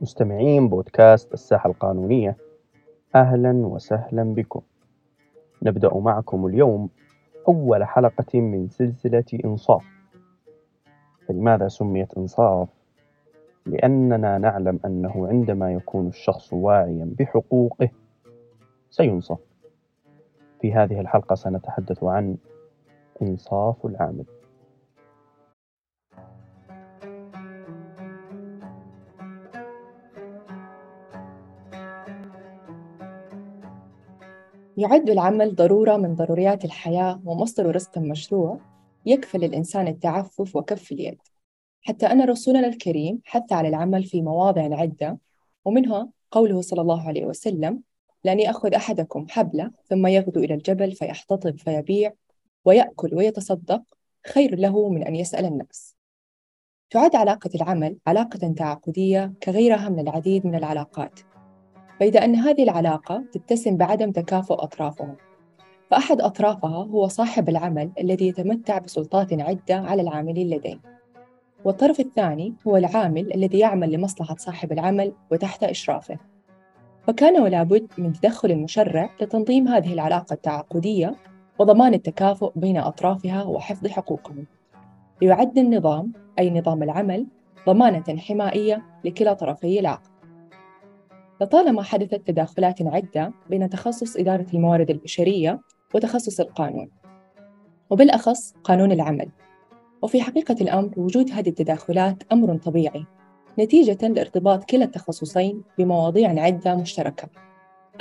مستمعين بودكاست الساحة القانونية أهلا وسهلا بكم. نبدأ معكم اليوم أول حلقة من سلسلة إنصاف. فلماذا سميت إنصاف؟ لأننا نعلم أنه عندما يكون الشخص واعيا بحقوقه سينصف. في هذه الحلقة سنتحدث عن إنصاف العامل. يعد العمل ضرورة من ضروريات الحياة ومصدر رزق مشروع يكفل الإنسان التعفف وكف اليد. حتى أن رسولنا الكريم حث على العمل في مواضع عدة ومنها قوله صلى الله عليه وسلم لأن يأخذ أحدكم حبلة ثم يغدو إلى الجبل فيحتطب فيبيع ويأكل ويتصدق خير له من أن يسأل الناس. تعد علاقة العمل علاقة تعاقدية كغيرها من العديد من العلاقات. بيد أن هذه العلاقة تتسم بعدم تكافؤ أطرافها فأحد أطرافها هو صاحب العمل الذي يتمتع بسلطات عدة على العاملين لديه. والطرف الثاني هو العامل الذي يعمل لمصلحة صاحب العمل وتحت إشرافه. فكان ولا بد من تدخل المشرع لتنظيم هذه العلاقة التعاقدية وضمان التكافؤ بين أطرافها وحفظ حقوقهم. ليعد النظام أي نظام العمل ضمانة حمائية لكلا طرفي العقد. لطالما حدثت تداخلات عدة بين تخصص إدارة الموارد البشرية وتخصص القانون. وبالأخص قانون العمل. وفي حقيقة الأمر وجود هذه التداخلات أمر طبيعي نتيجة لارتباط كلا التخصصين بمواضيع عدة مشتركة.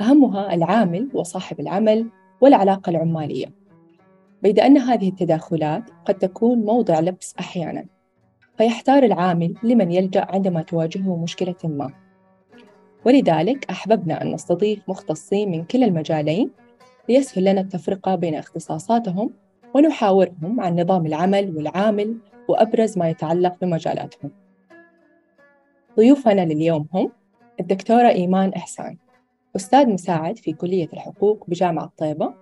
أهمها العامل وصاحب العمل والعلاقة العمالية. بيد أن هذه التداخلات قد تكون موضع لبس أحياناً فيحتار العامل لمن يلجأ عندما تواجهه مشكلة ما. ولذلك أحببنا أن نستضيف مختصين من كلا المجالين ليسهل لنا التفرقة بين اختصاصاتهم ونحاورهم عن نظام العمل والعامل وأبرز ما يتعلق بمجالاتهم. ضيوفنا لليوم هم الدكتورة إيمان إحسان أستاذ مساعد في كلية الحقوق بجامعة طيبة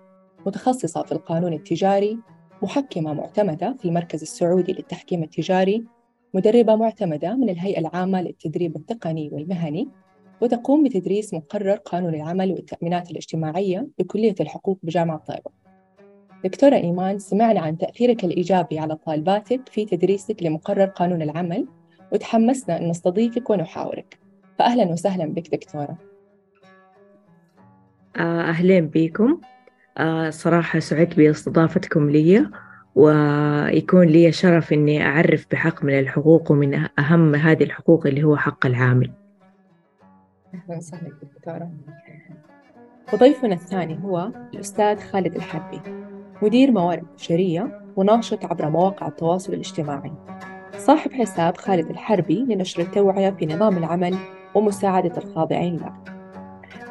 متخصصة في القانون التجاري محكمة معتمدة في المركز السعودي للتحكيم التجاري مدربة معتمدة من الهيئة العامة للتدريب التقني والمهني وتقوم بتدريس مقرر قانون العمل والتأمينات الاجتماعية بكلية الحقوق بجامعة طيبة دكتورة إيمان سمعنا عن تأثيرك الإيجابي على طالباتك في تدريسك لمقرر قانون العمل وتحمسنا أن نستضيفك ونحاورك. فأهلا وسهلا بك دكتورة. آه، أهلين بكم آه، صراحة سعدت باستضافتكم لي ويكون لي شرف أني أعرف بحق من الحقوق ومن أهم هذه الحقوق اللي هو حق العامل. أهلا وسهلا دكتورة وضيفنا الثاني هو الأستاذ خالد الحربي مدير موارد بشرية وناشط عبر مواقع التواصل الاجتماعي. صاحب حساب خالد الحربي لنشر التوعية في نظام العمل ومساعدة الخاضعين له.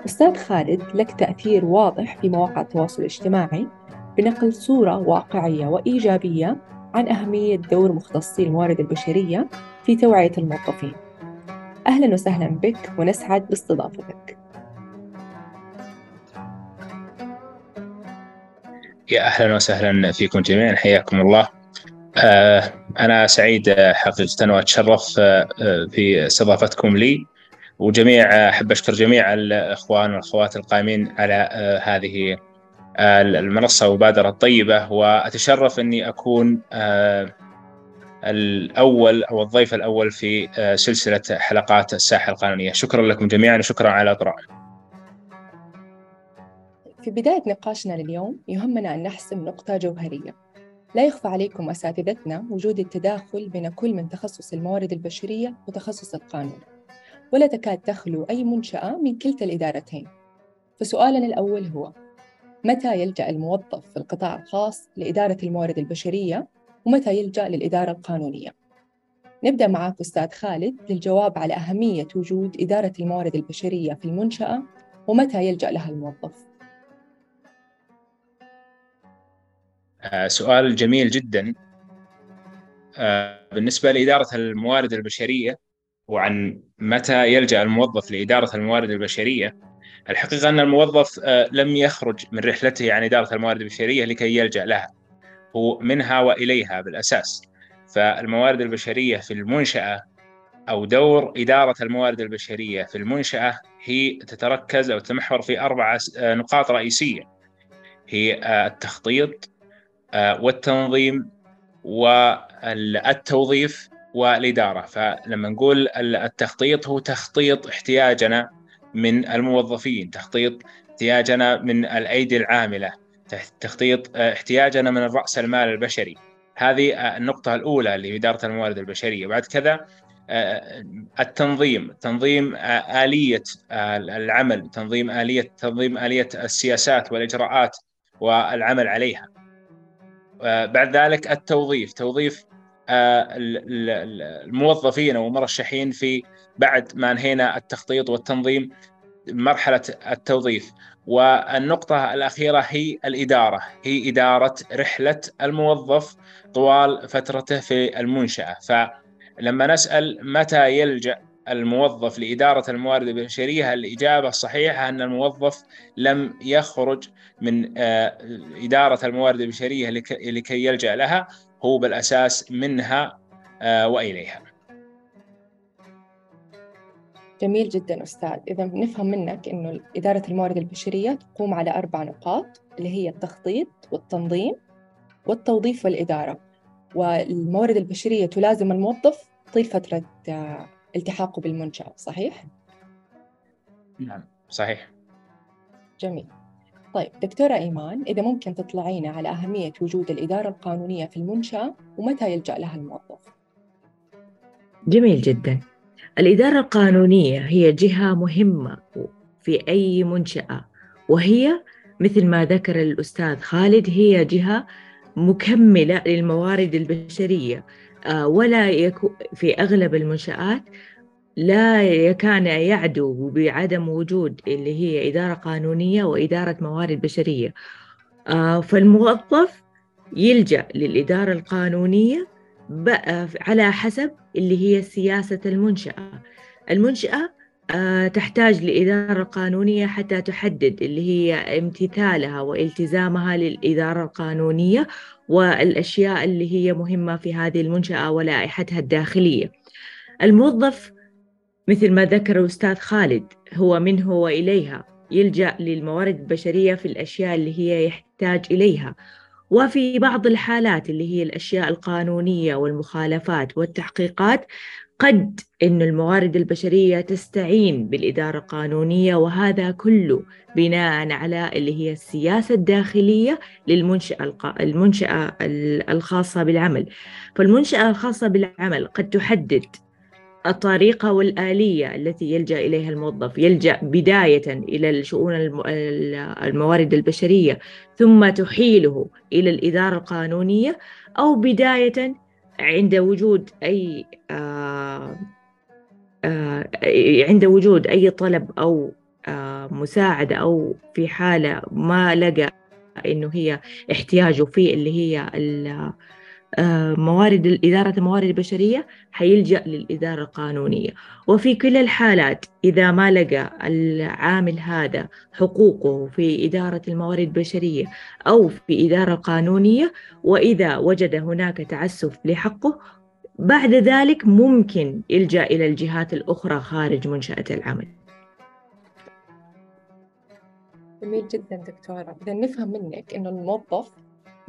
أستاذ خالد لك تأثير واضح في مواقع التواصل الاجتماعي بنقل صورة واقعية وإيجابية عن أهمية دور مختصي الموارد البشرية في توعية الموظفين. أهلا وسهلا بك ونسعد باستضافتك يا أهلا وسهلا فيكم جميعا حياكم الله. آه، أنا سعيد حقيقة وأتشرف آه، في استضافتكم لي. وجميع أحب أشكر جميع الإخوان والأخوات القائمين على آه، هذه المنصة ومبادرة طيبة وأتشرف أني أكون الأول أو الضيف الأول في سلسلة حلقات الساحة القانونية. شكرا لكم جميعا وشكرا على الإطراء في بداية نقاشنا لليوم يهمنا أن نحسم نقطة جوهرية. لا يخفى عليكم أساتذتنا وجود التداخل بين كل من تخصص الموارد البشرية وتخصص القانون. ولا تكاد تخلو أي منشأة من كلتا الإدارتين. فسؤالنا الأول هو متى يلجأ الموظف في القطاع الخاص لإدارة الموارد البشرية؟ ومتى يلجأ للإدارة القانونية؟ نبدأ معك أستاذ خالد للجواب على أهمية وجود إدارة الموارد البشرية في المنشأة ومتى يلجأ لها الموظف. آه، سؤال جميل جدا. آه، بالنسبة لإدارة الموارد البشرية وعن متى يلجأ الموظف لإدارة الموارد البشرية الحقيقة أن الموظف آه، لم يخرج من رحلته عن إدارة الموارد البشرية لكي يلجأ لها. هو منها وإليها بالأساس. فالموارد البشرية في المنشأة أو دور إدارة الموارد البشرية في المنشأة هي تتركز أو تتمحور في أربع نقاط رئيسية. هي التخطيط والتنظيم والتوظيف والإدارة. فلما نقول التخطيط هو تخطيط احتياجنا من الموظفين تخطيط احتياجنا من الأيدي العاملة. تخطيط احتياجنا من الرأس المال البشري. هذه النقطة الأولى اللي هي إدارة الموارد البشرية. بعد كذا التنظيم تنظيم آلية العمل تنظيم آلية تنظيم آلية السياسات والإجراءات والعمل عليها. بعد ذلك التوظيف توظيف الموظفين أو المرشحين في بعد ما انهينا التخطيط والتنظيم مرحلة التوظيف. والنقطة الأخيرة هي الإدارة هي إدارة رحلة الموظف طوال فترته في المنشأة. فلما نسأل متى يلجأ الموظف لإدارة الموارد البشرية الإجابة الصحيحة أن الموظف لم يخرج من آه، إدارة الموارد البشرية لكي يلجأ لها هو بالأساس منها آه، وإليها. جميل جدا أستاذ. إذا نفهم منك أنه إدارة الموارد البشرية تقوم على أربع نقاط اللي هي التخطيط والتنظيم والتوظيف والإدارة. والموارد البشرية تلازم الموظف طيل فترة آه، التحاقه بالمنشأة صحيح؟ نعم صحيح. جميل. طيب دكتورة إيمان إذا ممكن تطلعينا على أهمية وجود الإدارة القانونية في المنشأة ومتى يلجأ لها الموظف؟ جميل جدا. الإدارة القانونية هي جهة مهمة في أي منشأة وهي مثل ما ذكر الأستاذ خالد هي جهة مكملة للموارد البشرية. آه، ولا يكون في أغلب المنشآت لا يكان يعدو بعدم وجود اللي هي إدارة قانونية وإدارة موارد بشرية. آه، فالموظف يلجأ للإدارة القانونية على حسب اللي هي سياسة المنشأة. المنشأة آه، تحتاج لإدارة قانونية حتى تحدد اللي هي امتثالها والتزامها للإدارة القانونية والأشياء اللي هي مهمة في هذه المنشأة ولائحتها الداخلية. الموظف مثل ما ذكر الأستاذ خالد هو منه وإليها يلجأ للموارد البشرية في الأشياء اللي هي يحتاج إليها. وفي بعض الحالات اللي هي الأشياء القانونية والمخالفات والتحقيقات قد أن الموارد البشرية تستعين بالإدارة القانونية وهذا كله بناء على اللي هي السياسة الداخلية للمنشأة المنشأة الخاصة بالعمل. فالمنشأة الخاصة بالعمل قد تحدد الطريقة والآلية التي يلجأ إليها الموظف يلجأ بداية إلى الشؤون الموارد البشرية ثم تحيله إلى الإدارة القانونية أو بداية عند وجود أي آه آه عند وجود أي طلب أو آه مساعدة أو في حالة ما لقى إنه هي احتياجه في اللي هي موارد إدارة الموارد البشرية حيلجأ للإدارة القانونية. وفي كل الحالات إذا ما لقى العامل هذا حقوقه في إدارة الموارد البشرية أو في إدارة قانونية وإذا وجد هناك تعسف لحقه بعد ذلك ممكن يلجأ إلى الجهات الأخرى خارج منشأة العمل. جميل جدا دكتورة. إذا نفهم منك إنه الموظف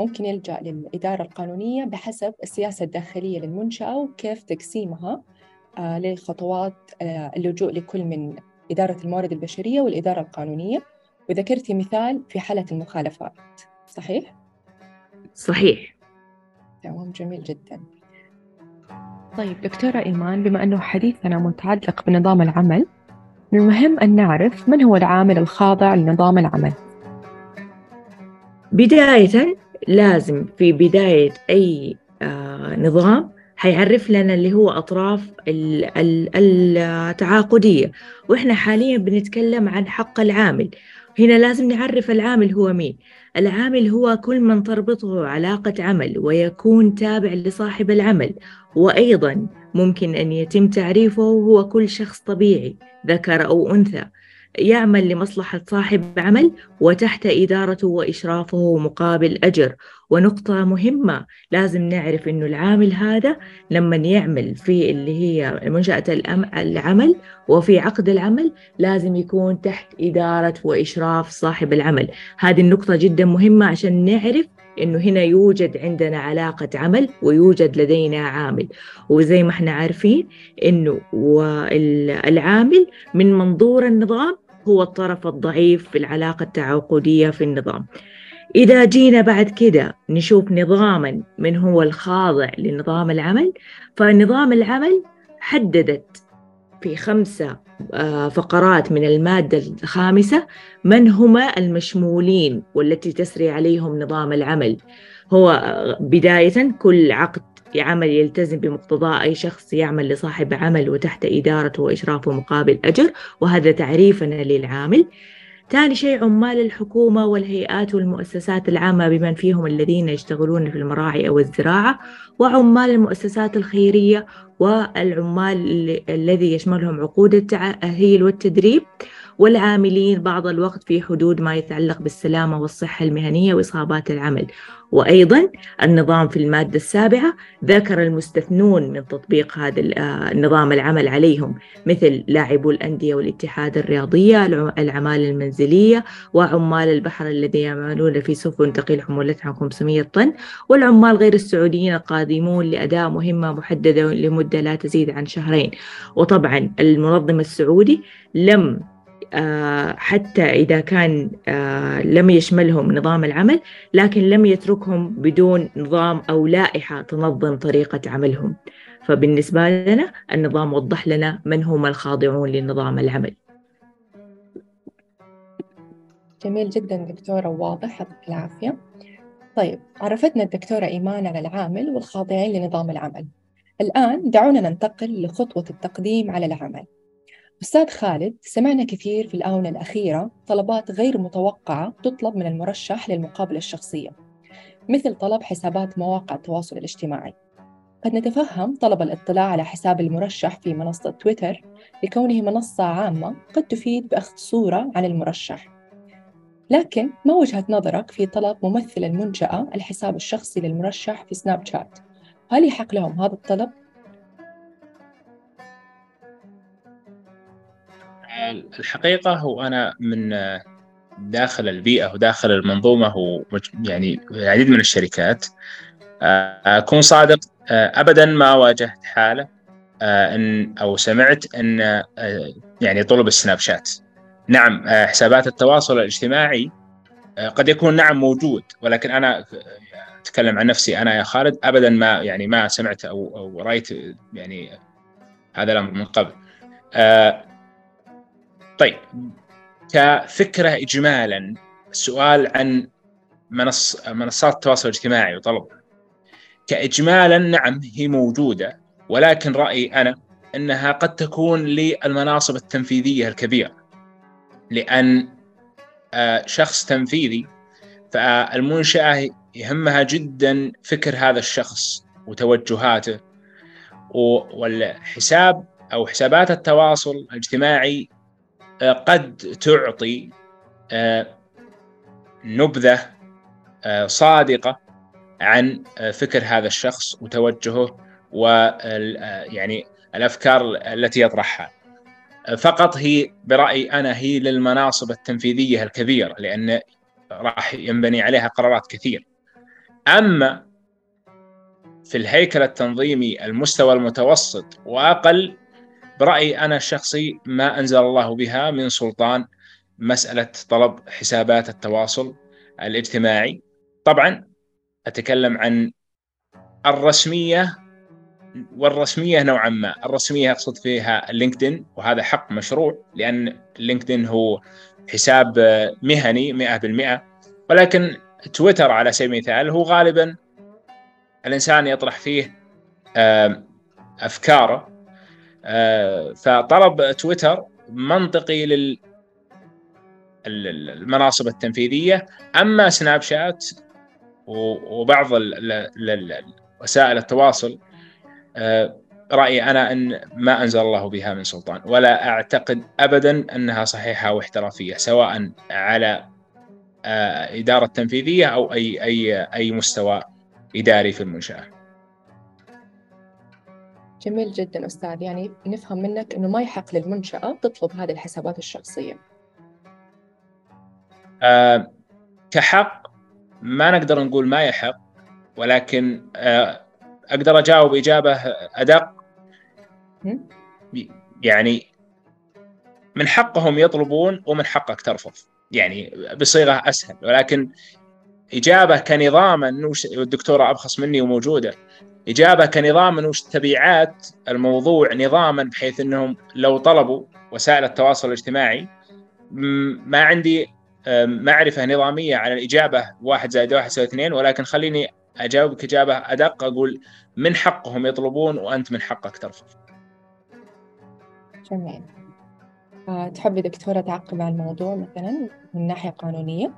ممكن يلجأ للإدارة القانونية بحسب السياسة الداخلية للمنشأة وكيف تقسيمها آه، للخطوات آه، اللجوء لكل من إدارة الموارد البشرية والإدارة القانونية. وذكرتي مثال في حالة المخالفات صحيح؟ صحيح. تمام جميل جدا. طيب دكتورة إيمان بما أنه حديثنا متعلق بنظام العمل من المهم أن نعرف من هو العامل الخاضع لنظام العمل؟ بداية لازم في بداية أي آه، نظام حيعرف لنا اللي هو أطراف التعاقدية. وإحنا حاليا بنتكلم عن حق العامل. هنا لازم نعرف العامل هو مين. العامل هو كل من تربطه علاقة عمل ويكون تابع لصاحب العمل. وأيضا ممكن أن يتم تعريفه هو كل شخص طبيعي ذكر أو أنثى. يعمل لمصلحة صاحب عمل وتحت إدارته وإشرافه مقابل أجر. ونقطة مهمة لازم نعرف إنه العامل هذا لما يعمل في اللي هي منشأة العمل وفي عقد العمل لازم يكون تحت إدارة وإشراف صاحب العمل. هذه النقطة جدا مهمة عشان نعرف إنه هنا يوجد عندنا علاقة عمل ويوجد لدينا عامل. وزي ما إحنا عارفين إنه العامل من منظور النظام هو الطرف الضعيف في العلاقة التعاقدية في النظام. إذا جينا بعد كده نشوف نظاما من هو الخاضع لنظام العمل فنظام العمل حددت في خمسة آه، فقرات من المادة الخامسة من هما المشمولين والتي تسري عليهم نظام العمل. هو آه، بداية كل عقد عمل يلتزم بمقتضاه أي شخص يعمل لصاحب عمل وتحت إدارته وإشرافه مقابل أجر وهذا تعريفنا للعامل. ثاني شيء عمال الحكومة والهيئات والمؤسسات العامة بمن فيهم الذين يشتغلون في المراعي أو الزراعة وعمال المؤسسات الخيرية والعمال الذي يشملهم عقود التأهيل والتدريب. والعاملين بعض الوقت في حدود ما يتعلق بالسلامة والصحة المهنية وإصابات العمل. وأيضا النظام في المادة السابعة ذكر المستثنون من تطبيق هذا النظام آه، العمل عليهم مثل لاعبو الأندية والاتحاد الرياضية العمال المنزلية وعمال البحر الذين يعملون في سفن تقيل حمولتها 500 طن. والعمال غير السعوديين القادمون لأداء مهمة محددة لمدة لا تزيد عن شهرين. وطبعا المنظم السعودي لم حتى إذا كان آه، لم يشملهم نظام العمل لكن لم يتركهم بدون نظام أو لائحة تنظم طريقة عملهم. فبالنسبة لنا النظام وضح لنا من هم الخاضعون لنظام العمل. جميل جدا دكتورة واضح. يعطيك العافية. طيب عرفتنا الدكتورة إيمان على العامل والخاضعين لنظام العمل. الآن دعونا ننتقل لخطوة التقديم على العمل. أستاذ خالد سمعنا كثير في الآونة الأخيرة طلبات غير متوقعة تطلب من المرشح للمقابلة الشخصية مثل طلب حسابات مواقع التواصل الاجتماعي. قد نتفهم طلب الاطلاع على حساب المرشح في منصة تويتر لكونه منصة عامة قد تفيد بأخذ صورة عن المرشح. لكن ما وجهة نظرك في طلب ممثل المنشأة الحساب الشخصي للمرشح في سناب شات؟ هل يحق لهم هذا الطلب؟ الحقيقة هو أنا من داخل البيئة وداخل المنظومة ويعني العديد من الشركات. أكون صادق ابدا ما واجهت حالة إن أو سمعت إن يعني طلب السناب شات. نعم حسابات التواصل الاجتماعي قد يكون نعم موجود ولكن أنا أتكلم عن نفسي أنا يا خالد ابدا ما يعني ما سمعت أو أو رأيت يعني هذا الأمر من قبل. طيب. كفكرة اجمالا السؤال عن منص منصات التواصل الاجتماعي وطلب. كاجمالا نعم هي موجودة ولكن رأيي أنا أنها قد تكون للمناصب التنفيذية الكبيرة. لأن آه، شخص تنفيذي فالمنشأة يهمها جدا فكر هذا الشخص وتوجهاته والحساب أو حسابات التواصل الاجتماعي قد تعطي آه، نبذة آه، صادقة عن فكر هذا الشخص وتوجهه ويعني الأفكار التي يطرحها. فقط هي برأيي أنا هي للمناصب التنفيذية الكبيرة لأن راح ينبني عليها قرارات كثير. أما في الهيكل التنظيمي المستوى المتوسط وأقل برأيي أنا الشخصي ما أنزل الله بها من سلطان مسألة طلب حسابات التواصل الاجتماعي. طبعا أتكلم عن الرسمية والرسمية نوعا ما. الرسمية أقصد فيها لينكدين وهذا حق مشروع لأن لينكدين هو حساب مهني 100% ولكن تويتر على سبيل المثال هو غالبا الإنسان يطرح فيه أفكاره آه، فطلب تويتر منطقي لل المناصب التنفيذية أما سناب شات وبعض وسائل التواصل آه، رأيي أنا أن ما أنزل الله بها من سلطان ولا أعتقد ابدا أنها صحيحة واحترافيه سواء على آه، إدارة تنفيذية أو اي اي أي مستوى إداري في المنشأة. جميل جدا أستاذ. يعني نفهم منك أنه ما يحق للمنشأة تطلب هذه الحسابات الشخصية. أه كحق ما نقدر نقول ما يحق ولكن أه أقدر أجاوب إجابة أدق. يعني من حقهم يطلبون ومن حقك ترفض. يعني بصيغة أسهل. ولكن إجابة كنظاما الدكتورة أبخص مني وموجودة. إجابة كنظام وش تبعات الموضوع نظاما بحيث أنهم لو طلبوا وسائل التواصل الاجتماعي ما عندي معرفة نظامية على الإجابة واحد زائد واحد يساوي اثنين ولكن خليني أجاوبك إجابة أدق أقول من حقهم يطلبون وأنت من حقك ترفض جميل آه، تحبي دكتورة تعقب على الموضوع مثلا من ناحية قانونية؟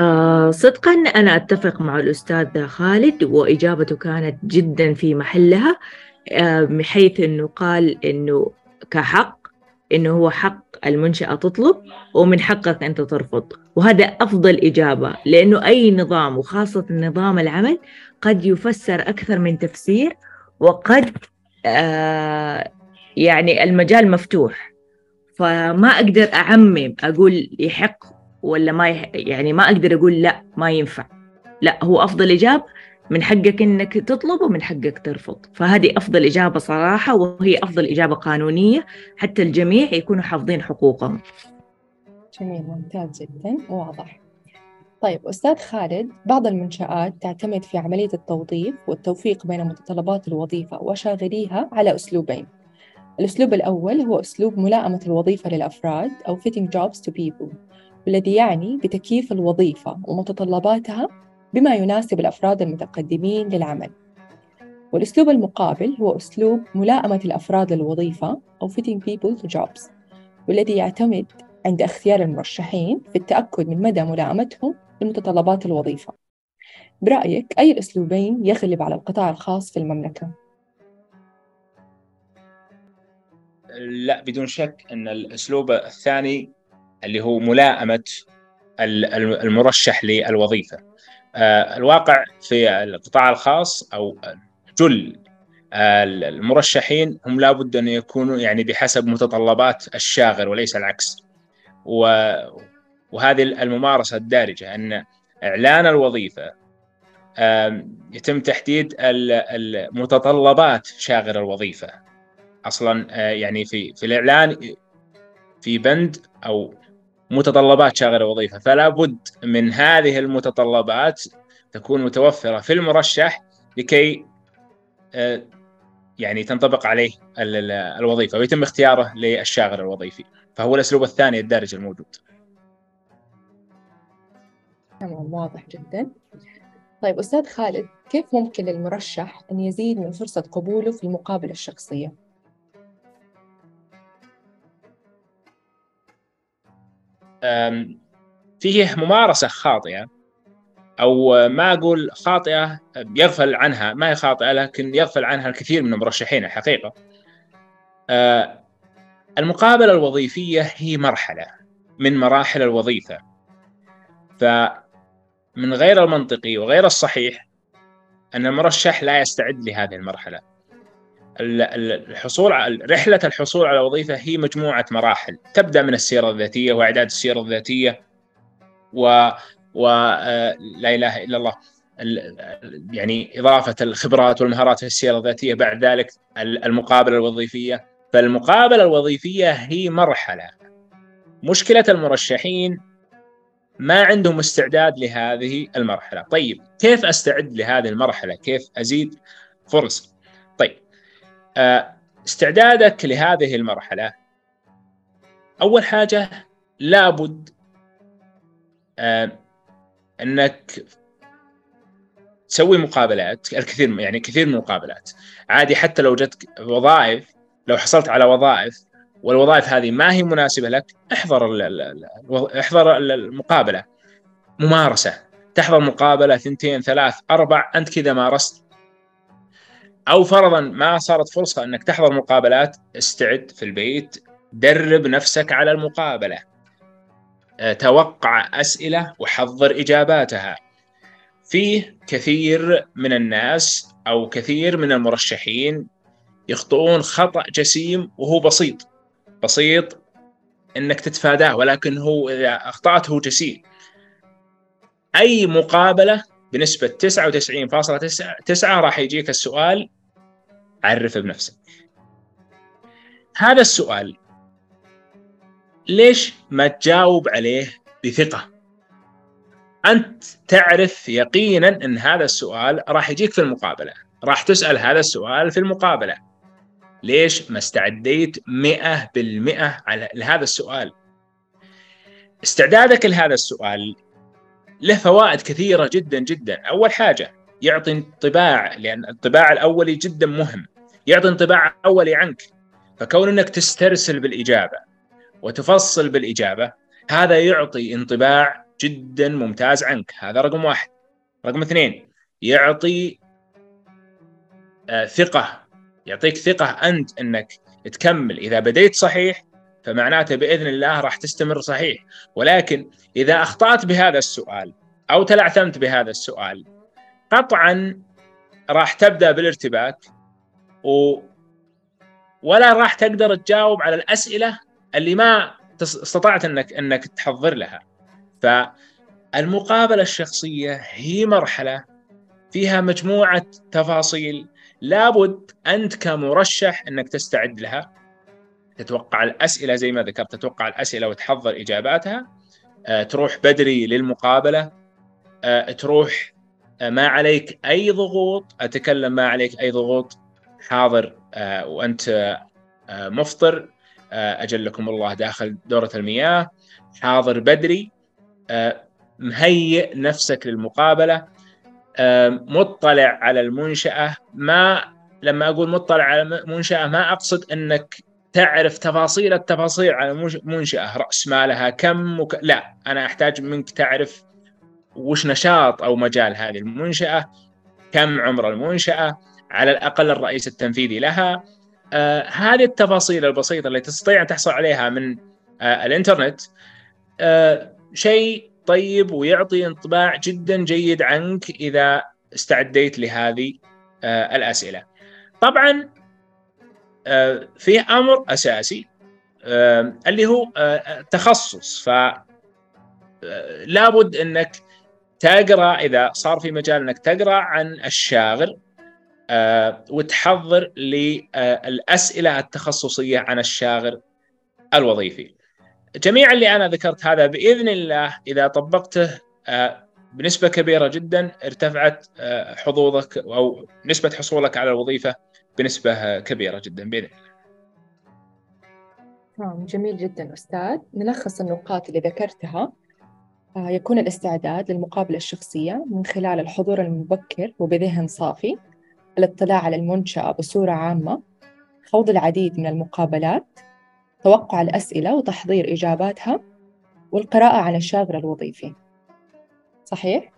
آه صدقا أنا أتفق مع الأستاذ خالد وإجابته كانت جدا في محلها آه بحيث أنه قال أنه كحق أنه هو حق المنشأة تطلب ومن حقك أنت ترفض. وهذا أفضل إجابة لأنه أي نظام وخاصة نظام العمل قد يفسر أكثر من تفسير وقد آه يعني المجال مفتوح. فما أقدر أعمم أقول يحق ولا ما يح... يعني ما أقدر أقول لا ما ينفع. لا هو أفضل إجابة من حقك إنك تطلب ومن حقك ترفض. فهذه أفضل إجابة صراحة وهي أفضل إجابة قانونية حتى الجميع يكونوا حافظين حقوقهم. جميل ممتاز جدا واضح. طيب أستاذ خالد بعض المنشآت تعتمد في عملية التوظيف والتوفيق بين متطلبات الوظيفة وشاغليها على أسلوبين. الأسلوب الأول هو أسلوب ملائمة الوظيفة للأفراد أو fitting jobs to people. والذي يعني بتكييف الوظيفة ومتطلباتها بما يناسب الأفراد المتقدمين للعمل والأسلوب المقابل هو أسلوب ملائمة الأفراد للوظيفة أو fitting people to jobs والذي يعتمد عند اختيار المرشحين في التأكد من مدى ملائمتهم لمتطلبات الوظيفة برأيك أي الأسلوبين يغلب على القطاع الخاص في المملكة؟ لا بدون شك أن الأسلوب الثاني اللي هو ملائمة المرشح للوظيفة. آه، الواقع في القطاع الخاص أو جل المرشحين هم لابد أن يكونوا يعني بحسب متطلبات الشاغر وليس العكس. وهذه الممارسة الدارجة أن إعلان الوظيفة يتم تحديد المتطلبات شاغر الوظيفة أصلا آه، يعني في في الإعلان في بند أو متطلبات شاغر الوظيفه فلا بد من هذه المتطلبات تكون متوفرة في المرشح لكي آه، يعني تنطبق عليه الوظيفة ويتم اختياره للشاغر الوظيفي. فهو الأسلوب الثاني الدارج الموجود. تمام واضح جدا. طيب أستاذ خالد كيف ممكن للمرشح أن يزيد من فرصة قبوله في المقابلة الشخصية؟ فيه ممارسة خاطئة أو ما أقول خاطئة يغفل عنها ما هي خاطئة لكن يغفل عنها الكثير من المرشحين الحقيقة. أه، المقابلة الوظيفية هي مرحلة من مراحل الوظيفة. فمن غير المنطقي وغير الصحيح أن المرشح لا يستعد لهذه المرحلة. الحصول رحلة الحصول على وظيفة هي مجموعة مراحل. تبدأ من السيرة الذاتية وإعداد السيرة الذاتية و و آه، إله إلا الله. يعني إضافة الخبرات والمهارات في السيرة الذاتية. بعد ذلك المقابلة الوظيفية. فالمقابلة الوظيفية هي مرحلة. مشكلة المرشحين ما عندهم استعداد لهذه المرحلة. طيب كيف أستعد لهذه المرحلة؟ كيف أزيد فرص؟ استعدادك لهذه المرحلة. أول حاجة لابد آه، أنك تسوي مقابلات الكثير يعني كثير من المقابلات. عادي حتى لو جتك وظائف لو حصلت على وظائف والوظائف هذه ما هي مناسبة لك احضر احضر المقابلة. ممارسة. تحضر مقابلة ثنتين ثلاث أربع أنت كذا مارست. أو فرضا ما صارت فرصة إنك تحضر مقابلات استعد في البيت درب نفسك على المقابلة. آه، توقع أسئلة وحضر إجاباتها. فيه كثير من الناس أو كثير من المرشحين يخطئون خطأ جسيم وهو بسيط. بسيط إنك تتفاداه ولكن هو إذا أخطأت هو جسيم. أي مقابلة بنسبة 99.9 راح يجيك السؤال عرف بنفسك هذا السؤال ليش ما تجاوب عليه بثقة؟ أنت تعرف يقينا إن هذا السؤال راح يجيك في المقابلة راح تسأل هذا السؤال في المقابلة. ليش ما استعديت 100% على لهذا السؤال؟ استعدادك لهذا السؤال له فوائد كثيرة جدا جدا. أول حاجة يعطي انطباع لأن الطباع الأولي جدا مهم. يعطي انطباع أولي عنك. فكون إنك تسترسل بالإجابة وتفصل بالإجابة هذا يعطي انطباع جدا ممتاز عنك. هذا رقم واحد. رقم اثنين يعطي آه ثقة. يعطيك ثقة أنت إنك تكمل. إذا بديت صحيح فمعناته بإذن الله راح تستمر صحيح. ولكن إذا أخطأت بهذا السؤال أو تلعثمت بهذا السؤال قطعا راح تبدأ بالارتباك و ولا راح تقدر تجاوب على الأسئلة اللي ما استطعت انك إنك تحضر لها. فالمقابلة الشخصية هي مرحلة فيها مجموعة تفاصيل لابد أنت كمرشح إنك تستعد لها. تتوقع الأسئلة زي ما ذكرت تتوقع الأسئلة وتحضر إجاباتها. آه، تروح بدري للمقابلة. آه، تروح ما عليك أي ضغوط. أتكلم ما عليك أي ضغوط. حاضر وأنت مفطر. أجلكم الله داخل دورة المياه. حاضر بدري. مهيئ نفسك للمقابلة. مطلع على المنشأة. ما لما أقول مطلع على المنشاه ما أقصد إنك تعرف تفاصيل التفاصيل على المنشاه رأس مالها كم وك... لا أنا أحتاج منك تعرف وش نشاط أو مجال هذه المنشأة كم عمر المنشأة على الأقل الرئيس التنفيذي لها آه هذه التفاصيل البسيطة اللي تستطيع أن تحصل عليها من آه الإنترنت آه شيء طيب ويعطي انطباع جدا جيد عنك إذا استعديت لهذه آه الأسئلة. طبعا آه في أمر أساسي آه اللي هو آه تخصص ف لابد أنك تقرأ إذا صار في مجال إنك تقرأ عن الشاغر وتحضر للاسئله التخصصية عن الشاغر الوظيفي. جميع اللي أنا ذكرت هذا بإذن الله إذا طبقته آه، بنسبة كبيرة جدا ارتفعت آه، حظوظك أو نسبة حصولك على الوظيفة بنسبة كبيرة جدا بإذن الله. جميل جدا أستاذ نلخص النقاط اللي ذكرتها آه، يكون الاستعداد للمقابلة الشخصية من خلال الحضور المبكر وبذهن صافي الاطلاع على المنشأة بصورة عامة خوض العديد من المقابلات توقع الأسئلة وتحضير إجاباتها والقراءة عن الشاغر الوظيفي. صحيح؟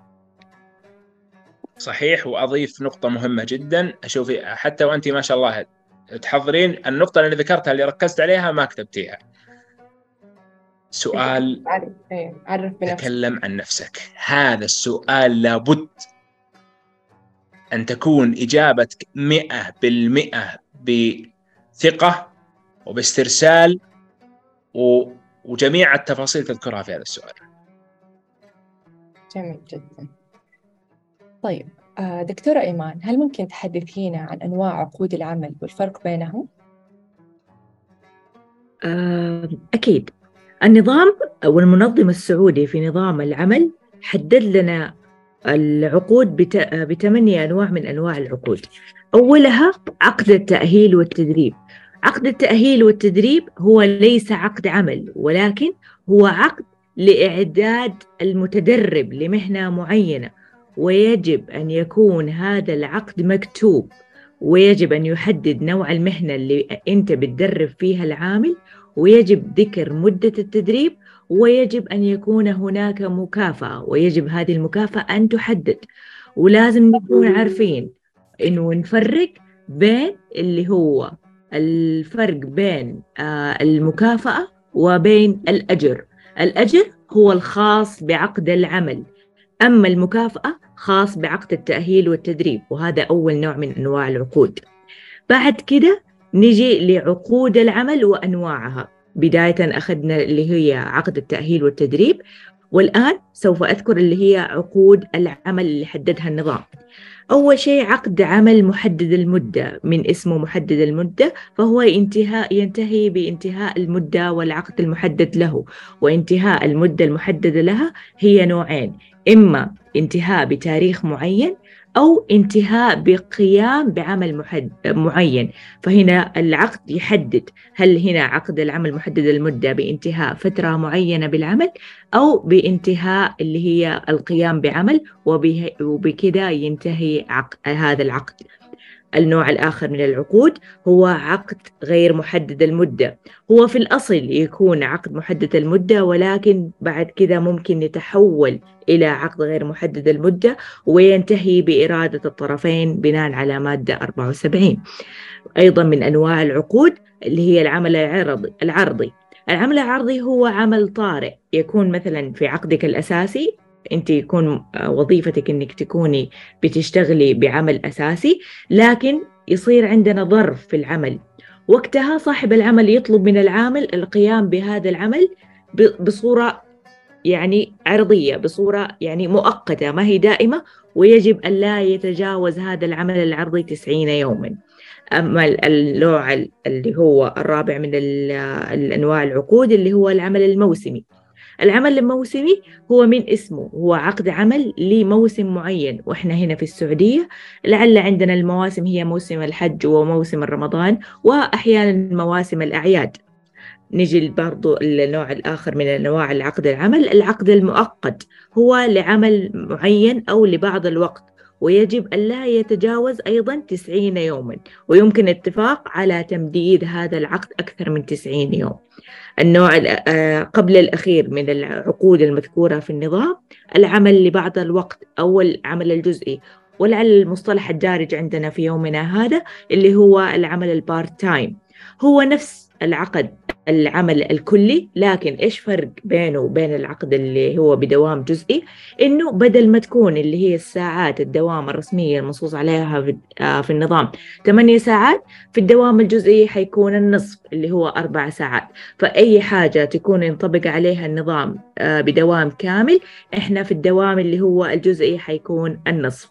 صحيح وأضيف نقطة مهمة جدا. أشوف حتى وأنت ما شاء الله تحضرين النقطة اللي ذكرتها اللي ركزت عليها ما كتبتيها. سؤال إيه، عرف بنفسك. تكلم عن نفسك. هذا السؤال لابد أن تكون إجابتك مئة بالمئة بثقة وباسترسال و... وجميع التفاصيل تذكرها في هذا السؤال. جميل جدا. طيب آه، دكتورة إيمان هل ممكن تحدثينا عن أنواع عقود العمل والفرق بينهم؟ آه، أكيد. النظام أو المنظم السعودي في نظام العمل حدد لنا العقود. بثمانية أنواع من أنواع العقود. أولها عقد التأهيل والتدريب. عقد التأهيل والتدريب هو ليس عقد عمل ولكن هو عقد لإعداد المتدرب لمهنة معينة. ويجب أن يكون هذا العقد مكتوب. ويجب أن يحدد نوع المهنة اللي أنت بتدرب فيها العامل ويجب ذكر مدة التدريب ويجب أن يكون هناك مكافأة ويجب هذه المكافأة أن تحدد. ولازم نكون عارفين إنه نفرق بين اللي هو الفرق بين آه، المكافأة وبين الأجر. الأجر هو الخاص بعقد العمل. أما المكافأة خاص بعقد التأهيل والتدريب وهذا أول نوع من أنواع العقود. بعد كده نجي لعقود العمل وأنواعها. بداية أخذنا اللي هي عقد التأهيل والتدريب والآن سوف أذكر اللي هي عقود العمل اللي حددها النظام. أول شيء عقد عمل محدد المدة من اسمه محدد المدة فهو انتهاء ينتهي بانتهاء المدة والعقد المحدد له. وانتهاء المدة المحددة لها هي نوعين. إما انتهاء بتاريخ معين أو انتهاء بقيام بعمل محد معين. فهنا العقد يحدد هل هنا عقد العمل محدد المدة بانتهاء فترة معينة بالعمل أو بانتهاء اللي هي القيام بعمل وبكذا ينتهي عقد هذا العقد. النوع الآخر من العقود هو عقد غير محدد المدة. هو في الأصل يكون عقد محدد المدة ولكن بعد كذا ممكن يتحول إلى عقد غير محدد المدة وينتهي بإرادة الطرفين بناء على مادة 74 أيضا من أنواع العقود اللي هي العمل العرضي العرضي. العمل العرضي هو عمل طارئ. يكون مثلا في عقدك الأساسي أنت يكون وظيفتك إنك تكوني بتشتغلي بعمل أساسي لكن يصير عندنا ظرف في العمل. وقتها صاحب العمل يطلب من العامل القيام بهذا العمل بصورة يعني عرضية بصورة يعني مؤقتة ما هي دائمة ويجب أن لا يتجاوز هذا العمل العرضي 90 يوما. أما النوع اللي هو الرابع من الأنواع العقود اللي هو العمل الموسمي. العمل الموسمي هو من اسمه هو عقد عمل لموسم معين. وإحنا هنا في السعودية لعل عندنا المواسم هي موسم الحج وموسم الرمضان وأحيانا مواسم الأعياد. نجي برضو النوع الآخر من أنواع العقد العمل. العقد المؤقت هو لعمل معين أو لبعض الوقت. ويجب ألا يتجاوز أيضا 90 يوما ويمكن الاتفاق على تمديد هذا العقد أكثر من 90 يوم. النوع آه، قبل الأخير من العقود المذكورة في النظام العمل لبعض الوقت أو العمل الجزئي. ولعل المصطلح الدارج عندنا في يومنا هذا اللي هو العمل ال part time هو نفس العقد العمل الكلي لكن إيش فرق بينه وبين العقد اللي هو بدوام جزئي؟ إنه بدل ما تكون اللي هي الساعات الدوام الرسمية المنصوص عليها في, آه، النظام ثمانية ساعات في الدوام الجزئي حيكون النصف اللي هو أربع ساعات. فأي حاجة تكون ينطبق عليها النظام آه، بدوام كامل إحنا في الدوام اللي هو الجزئي حيكون النصف.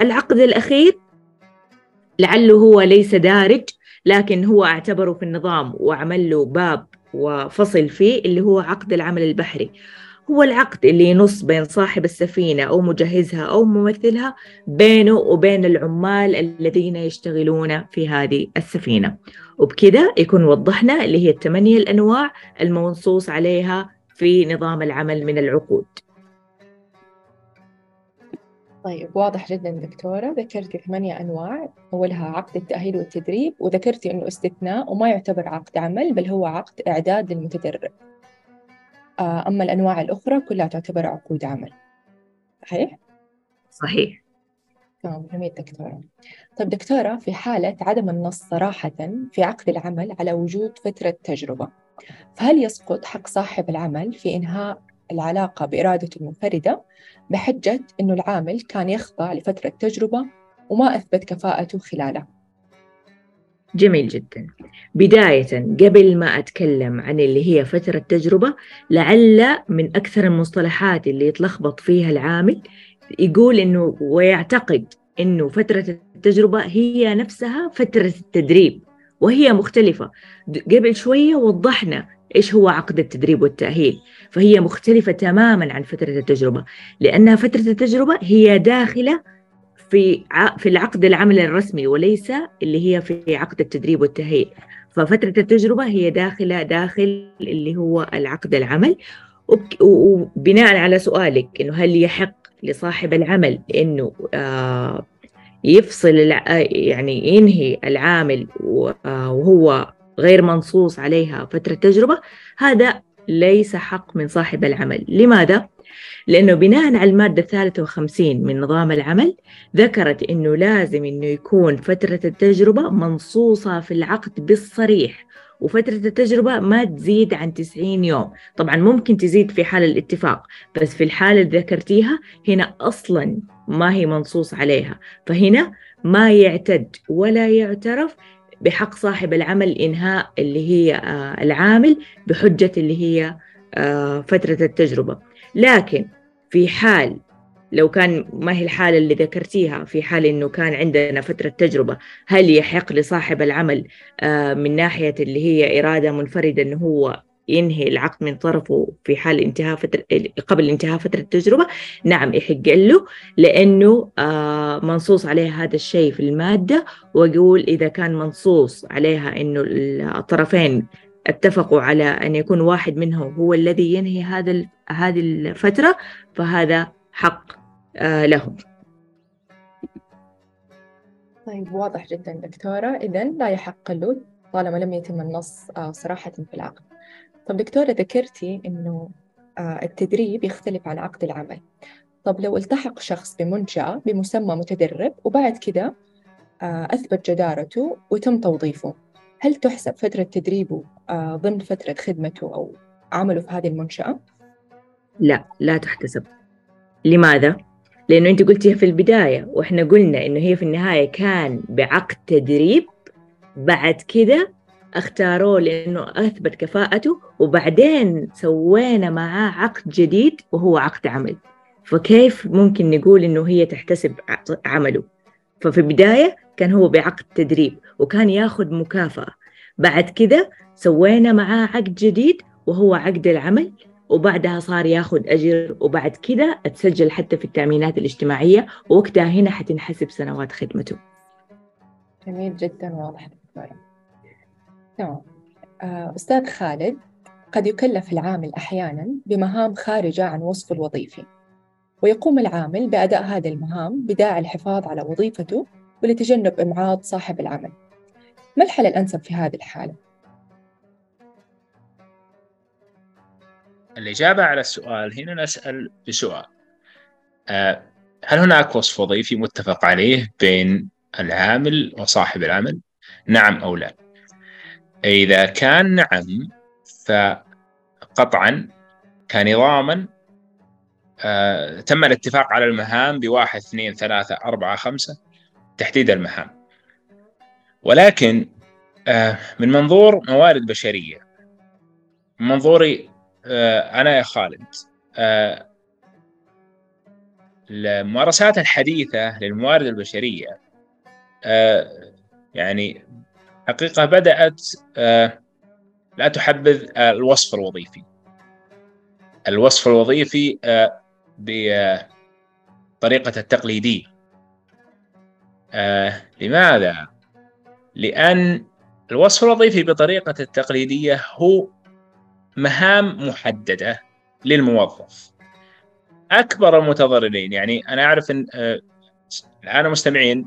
العقد الأخير لعله هو ليس دارج لكن هو اعتبره في النظام وعمل له باب وفصل فيه اللي هو عقد العمل البحري. هو العقد اللي ينص بين صاحب السفينة أو مجهزها أو ممثلها بينه وبين العمال الذين يشتغلون في هذه السفينة. وبكذا يكون وضحنا اللي هي الثمانية الأنواع المنصوص عليها في نظام العمل من العقود. طيب واضح جدا دكتورة ذكرتي ثمانية أنواع أولها عقد التأهيل والتدريب وذكرتي أنه استثناء وما يعتبر عقد عمل بل هو عقد إعداد للمتدرب. آه، أما الأنواع الأخرى كلها تعتبر عقود عمل. صحيح؟ صحيح. تمام جميل دكتورة. طيب دكتورة في حالة عدم النص صراحة في عقد العمل على وجود فترة تجربة فهل يسقط حق صاحب العمل في إنهاء العلاقة بإرادته المنفردة؟ بحجة أنه العامل كان يخضع لفترة تجربة وما أثبت كفاءته خلالها جميل جدا. بداية قبل ما أتكلم عن اللي هي فترة تجربة لعل من أكثر المصطلحات اللي يتلخبط فيها العامل يقول إنه ويعتقد إنه فترة التجربة هي نفسها فترة التدريب وهي مختلفة. قبل شوية وضحنا إيش هو عقد التدريب والتأهيل؟ فهي مختلفة تماما عن فترة التجربة لأنها فترة التجربة هي داخلة في في العقد العمل الرسمي وليس اللي هي في عقد التدريب والتأهيل. ففترة التجربة هي داخلة داخل اللي هو العقد العمل. وبناء على سؤالك إنه هل يحق لصاحب العمل إنه آه يفصل يعني ينهي العامل آه، وهو غير منصوص عليها فترة تجربة هذا ليس حق من صاحب العمل. لماذا؟ لأنه بناء على المادة الثالثة وخمسين من نظام العمل ذكرت أنه لازم أنه يكون فترة التجربة منصوصة في العقد بالصريح وفترة التجربة ما تزيد عن 90 يوم. طبعا ممكن تزيد في حال الاتفاق بس في الحالة اللي ذكرتيها هنا أصلا ما هي منصوص عليها. فهنا ما يعتد ولا يعترف بحق صاحب العمل إنهاء اللي هي آه، العامل بحجة اللي هي آه، فترة التجربة. لكن في حال لو كان ما هي الحالة اللي ذكرتيها في حال إنه كان عندنا فترة تجربة هل يحق لصاحب العمل آه، من ناحية اللي هي إرادة منفردة إنه هو ينهي العقد من طرفه في حال انتهاء فترة قبل انتهاء فترة التجربة. نعم يحق له لأنه آه، منصوص عليه هذا الشيء في المادة ويقول إذا كان منصوص عليها إنه الطرفين اتفقوا على أن يكون واحد منهم هو الذي ينهي هذا هذه الفترة فهذا حق آه، لهم. طيب واضح جدا دكتورة. إذا لا يحق له طالما لم يتم النص آه، صراحة في العقد. طب دكتورة ذكرتي إنه آه، التدريب يختلف عن عقد العمل طب لو التحق شخص بمنشأة بمسمى متدرب وبعد كده أثبت جدارته وتم توظيفه هل تحسب فترة تدريبه ضمن فترة خدمته أو عمله في هذه المنشأة؟ لا لا تحتسب لماذا؟ لأنه أنت قلتيها في البداية وإحنا قلنا إنه هي في النهاية كان بعقد تدريب بعد كده اختاروه لأنه أثبت كفاءته وبعدين سوينا معاه عقد جديد وهو عقد عمل. فكيف ممكن نقول إنه هي تحتسب عمله؟ ففي البداية كان هو بعقد تدريب وكان ياخذ مكافأة. بعد كده سوينا معاه عقد جديد وهو عقد العمل وبعدها صار ياخذ أجر وبعد كده اتسجل حتى في التأمينات الاجتماعية ووقتها هنا حتنحسب سنوات خدمته. جميل جدا واضح. تمام آه، أستاذ خالد قد يكلف العامل أحيانا بمهام خارجة عن وصفه الوظيفي ويقوم العامل بأداء هذه المهام بداعي الحفاظ على وظيفته ولتجنب إمعاض صاحب العمل ما الحل الأنسب في هذه الحالة؟ الإجابة على السؤال هنا نسأل بسؤال آه، هل هناك وصف وظيفي متفق عليه بين العامل وصاحب العمل؟ نعم أو لا؟ إذا كان نعم فقطعا كنظاما آه، تم الاتفاق على المهام بواحد اثنين ثلاثة أربعة خمسة تحديد المهام. ولكن آه، من منظور موارد بشرية من منظوري آه، أنا يا خالد آه، الممارسات الحديثة للموارد البشرية آه، يعني حقيقة بدأت لا تحبذ الوصف الوظيفي. الوصف الوظيفي بطريقه التقليدية. لماذا؟ لأن الوصف الوظيفي بطريقة التقليدية هو مهام محددة للموظف. أكبر المتضررين يعني أنا أعرف إن آه، الآن مستمعين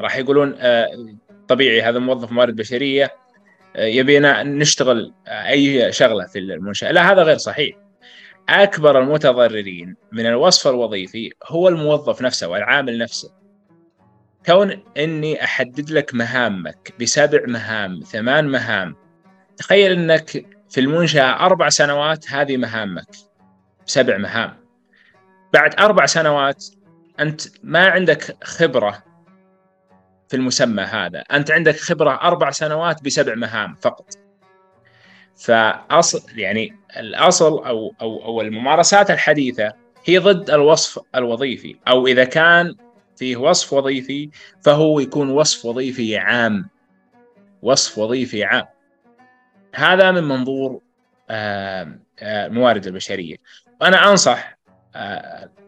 راح يقولون آه، طبيعي هذا موظف موارد بشرية آه، يبينا نشتغل أي شغلة في المنشأة. لا هذا غير صحيح. أكبر المتضررين من الوصف الوظيفي هو الموظف نفسه والعامل نفسه. كون إني أحدد لك مهامك بسبع مهام ثمان مهام تخيل إنك في المنشأة أربع سنوات هذه مهامك سبع مهام. بعد أربع سنوات أنت ما عندك خبرة في المسمى هذا. أنت عندك خبرة أربع سنوات بسبع مهام فقط. فأصل يعني الأصل أو أو أو الممارسات الحديثة هي ضد الوصف الوظيفي. أو إذا كان فيه وصف وظيفي فهو يكون وصف وظيفي عام. وصف وظيفي عام. هذا من منظور الموارد البشرية. وأنا أنصح آه،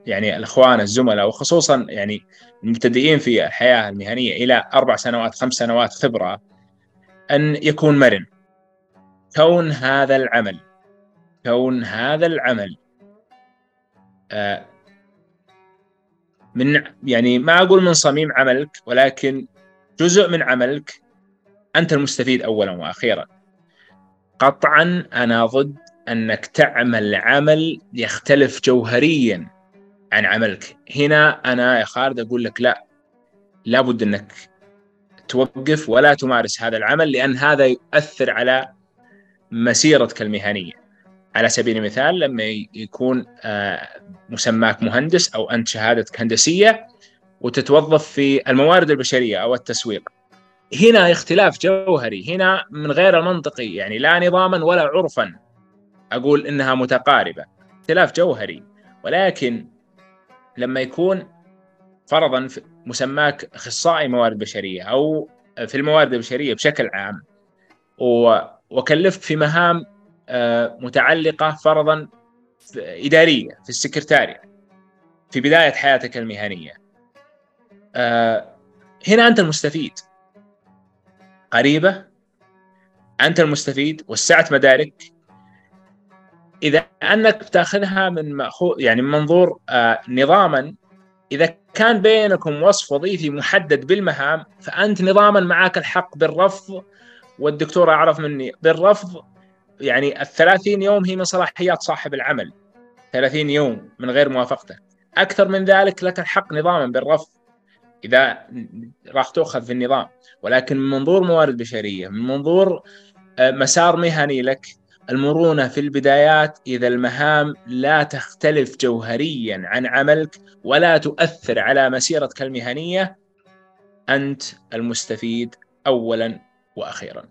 يعني الإخوان الزملاء وخصوصا يعني المبتدئين في الحياة المهنية إلى أربع سنوات خمس سنوات خبرة أن يكون مرن. كون هذا العمل كون هذا العمل آه، من يعني ما أقول من صميم عملك ولكن جزء من عملك أنت المستفيد اولا وأخيرا. قطعا أنا ضد أنك تعمل عمل يختلف جوهريا عن عملك. هنا أنا يا خالد أقول لك لا لابد أنك توقف ولا تمارس هذا العمل لأن هذا يؤثر على مسيرتك المهنية. على سبيل المثال لما يكون آه، مسماك مهندس أو أنت شهادتك هندسية وتتوظف في الموارد البشرية أو التسويق. هنا اختلاف جوهري هنا من غير المنطقي يعني لا نظاما ولا عرفا. أقول إنها متقاربة اختلاف جوهري ولكن لما يكون فرضا مسماك أخصائي موارد بشرية أو في الموارد البشرية بشكل عام وكلفت في مهام آه، متعلقة فرضا إدارية في السكرتاريا في بداية حياتك المهنية. آه، هنا أنت المستفيد. قريبة أنت المستفيد وسعت مدارك إذا أنك بتاخذها من مأخوذ يعني من منظور آه نظاما إذا كان بينكم وصف وظيفي محدد بالمهام فأنت نظاما معك الحق بالرفض والدكتور أعرف مني بالرفض يعني الثلاثين يوم هي من صلاحيات صاحب العمل 30 يوم من غير موافقته. أكثر من ذلك لك الحق نظاما بالرفض. إذا راح تؤخذ في النظام. ولكن من منظور موارد بشرية من منظور آه، مسار مهني لك المرونة في البدايات إذا المهام لا تختلف جوهريا عن عملك ولا تؤثر على مسيرتك المهنية أنت المستفيد اولا وأخيرا.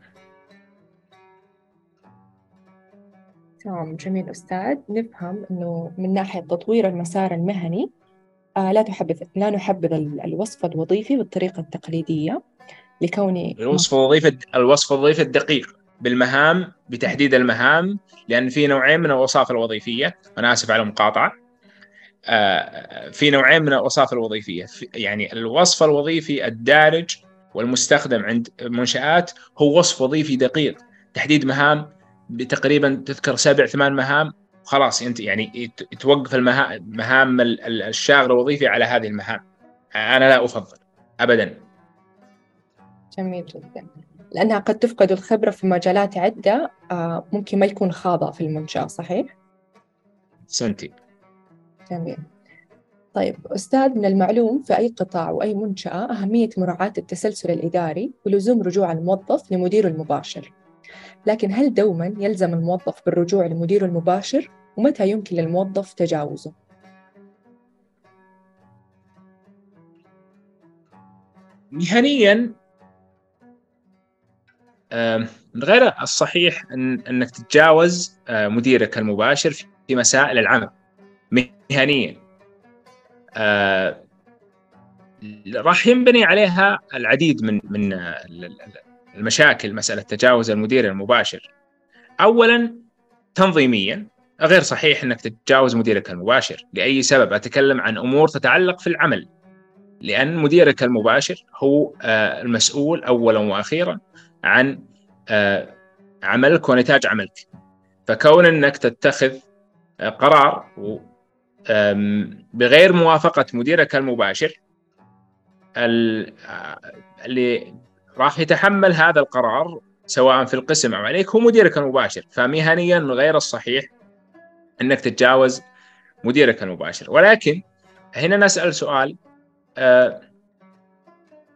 تمام جميل أستاذ نفهم أنه من ناحية تطوير المسار المهني آه لا تحبذ لا نحبذ الوصف الوظيفي بالطريقة التقليدية لكوني الوصف الوظيفي الوصف الوظيفي الدقيق بالمهام بتحديد المهام لأن في نوعين من الوظائف الوظيفية. أنا آسف على المقاطعة. آه، في نوعين من الوظائف الوظيفية. يعني الوصف الوظيفي الدارج والمستخدم عند منشآت هو وصف وظيفي دقيق. تحديد مهام تقريبا تذكر سبع ثمان مهام. خلاص أنت يعني توقف المهام الشاغل الوظيفي على هذه المهام. أنا لا أفضل. ابدا. جميل جدا. لأنها قد تفقد الخبرة في مجالات عدة آه، ممكن ما يكون خاضع في المنشأة صحيح؟ سنتي جميل طيب أستاذ من المعلوم في أي قطاع وأي منشأة أهمية مراعاة التسلسل الإداري ولزوم رجوع الموظف لمديره المباشر لكن هل دوما يلزم الموظف بالرجوع لمديره المباشر ومتى يمكن للموظف تجاوزه؟ مهنيا من غير الصحيح أن أنك تتجاوز مديرك المباشر في مسائل العمل مهنيا. راح ينبني عليها العديد من من المشاكل مسألة تجاوز المدير المباشر. أولا تنظيميا. غير صحيح أنك تتجاوز مديرك المباشر. لأي سبب؟ أتكلم عن أمور تتعلق في العمل. لأن مديرك المباشر هو المسؤول أولا وأخيرا. عن آه، عملك ونتاج عملك. فكون أنك تتخذ آه، قرار بغير موافقة مديرك المباشر آه، اللي راح يتحمل هذا القرار سواء في القسم أو عليك هو مديرك المباشر. فمهنيا غير الصحيح أنك تتجاوز مديرك المباشر. ولكن هنا نسأل سؤال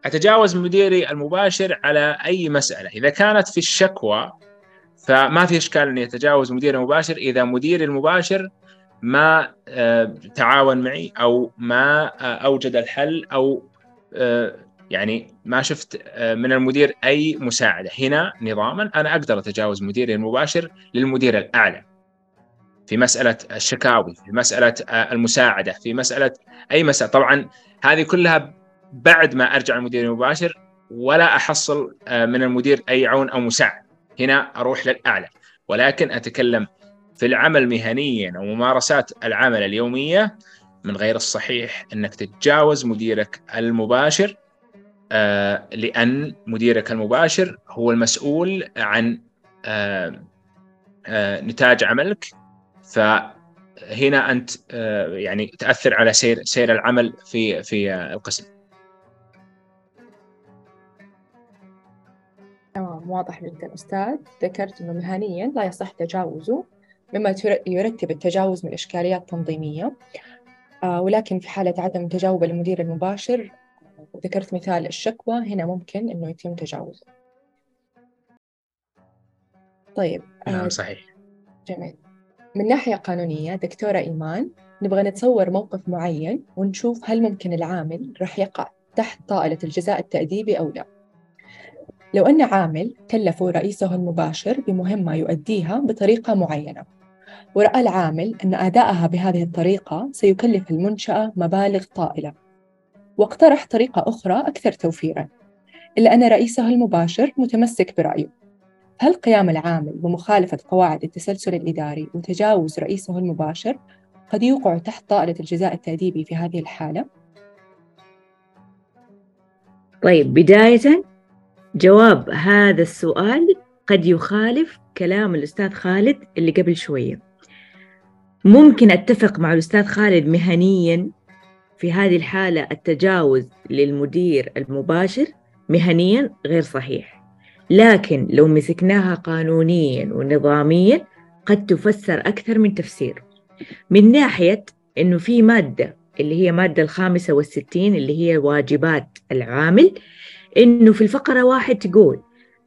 أتجاوز مديري المباشر على أي مسألة. إذا كانت في الشكوى فما في إشكال إني أتجاوز مديري المباشر إذا مديري المباشر ما آه، تعاون معي أو ما آه، أوجد الحل أو آه، يعني ما شفت من المدير أي مساعدة. هنا نظاما أنا أقدر أتجاوز مديري المباشر للمدير الأعلى. في مسألة الشكاوي في مسألة المساعدة في مسألة أي مسألة. طبعا هذه كلها بعد ما أرجع المدير المباشر ولا أحصل آه، من المدير أي عون أو مساعد. هنا أروح للأعلى. ولكن أتكلم في العمل مهنيا أو ممارسات العمل اليومية من غير الصحيح أنك تتجاوز مديرك المباشر آه، لأن مديرك المباشر هو المسؤول عن آه، نتاج عملك. فهنا أنت يعني تأثر على سير سير العمل في في القسم. تمام واضح جدا أستاذ ذكرت أنه مهنيا لا يصح تجاوزه مما يرتب التجاوز من إشكاليات تنظيمية. آه، ولكن في حالة عدم تجاوب المدير المباشر ذكرت مثال الشكوى هنا ممكن إنه يتم تجاوزه. طيب نعم صحيح. جميل. من ناحية قانونية دكتورة إيمان نبغى نتصور موقف معين ونشوف هل ممكن العامل راح يقع تحت طائلة الجزاء التأديبي أو لا. لو أن عامل كلفوا رئيسه المباشر بمهمة يؤديها بطريقة معينة. ورأى العامل أن أداءها بهذه الطريقة سيكلف المنشأة مبالغ طائلة. واقترح طريقة أخرى أكثر توفيراً. إلا أن رئيسه المباشر متمسك برأيه. هل قيام العامل بمخالفة قواعد التسلسل الإداري وتجاوز رئيسه المباشر قد يوقع تحت طائلة الجزاء التأديبي في هذه الحالة؟ طيب بداية جواب هذا السؤال قد يخالف كلام الأستاذ خالد اللي قبل شوية. ممكن أتفق مع الأستاذ خالد مهنيا في هذه الحالة التجاوز للمدير المباشر مهنيا غير صحيح. لكن لو مسكناها قانونيا ونظاميا قد تفسر أكثر من تفسير. من ناحية إنه في مادة اللي هي مادة الخامسة والستين اللي هي واجبات العامل إنه في الفقرة واحد تقول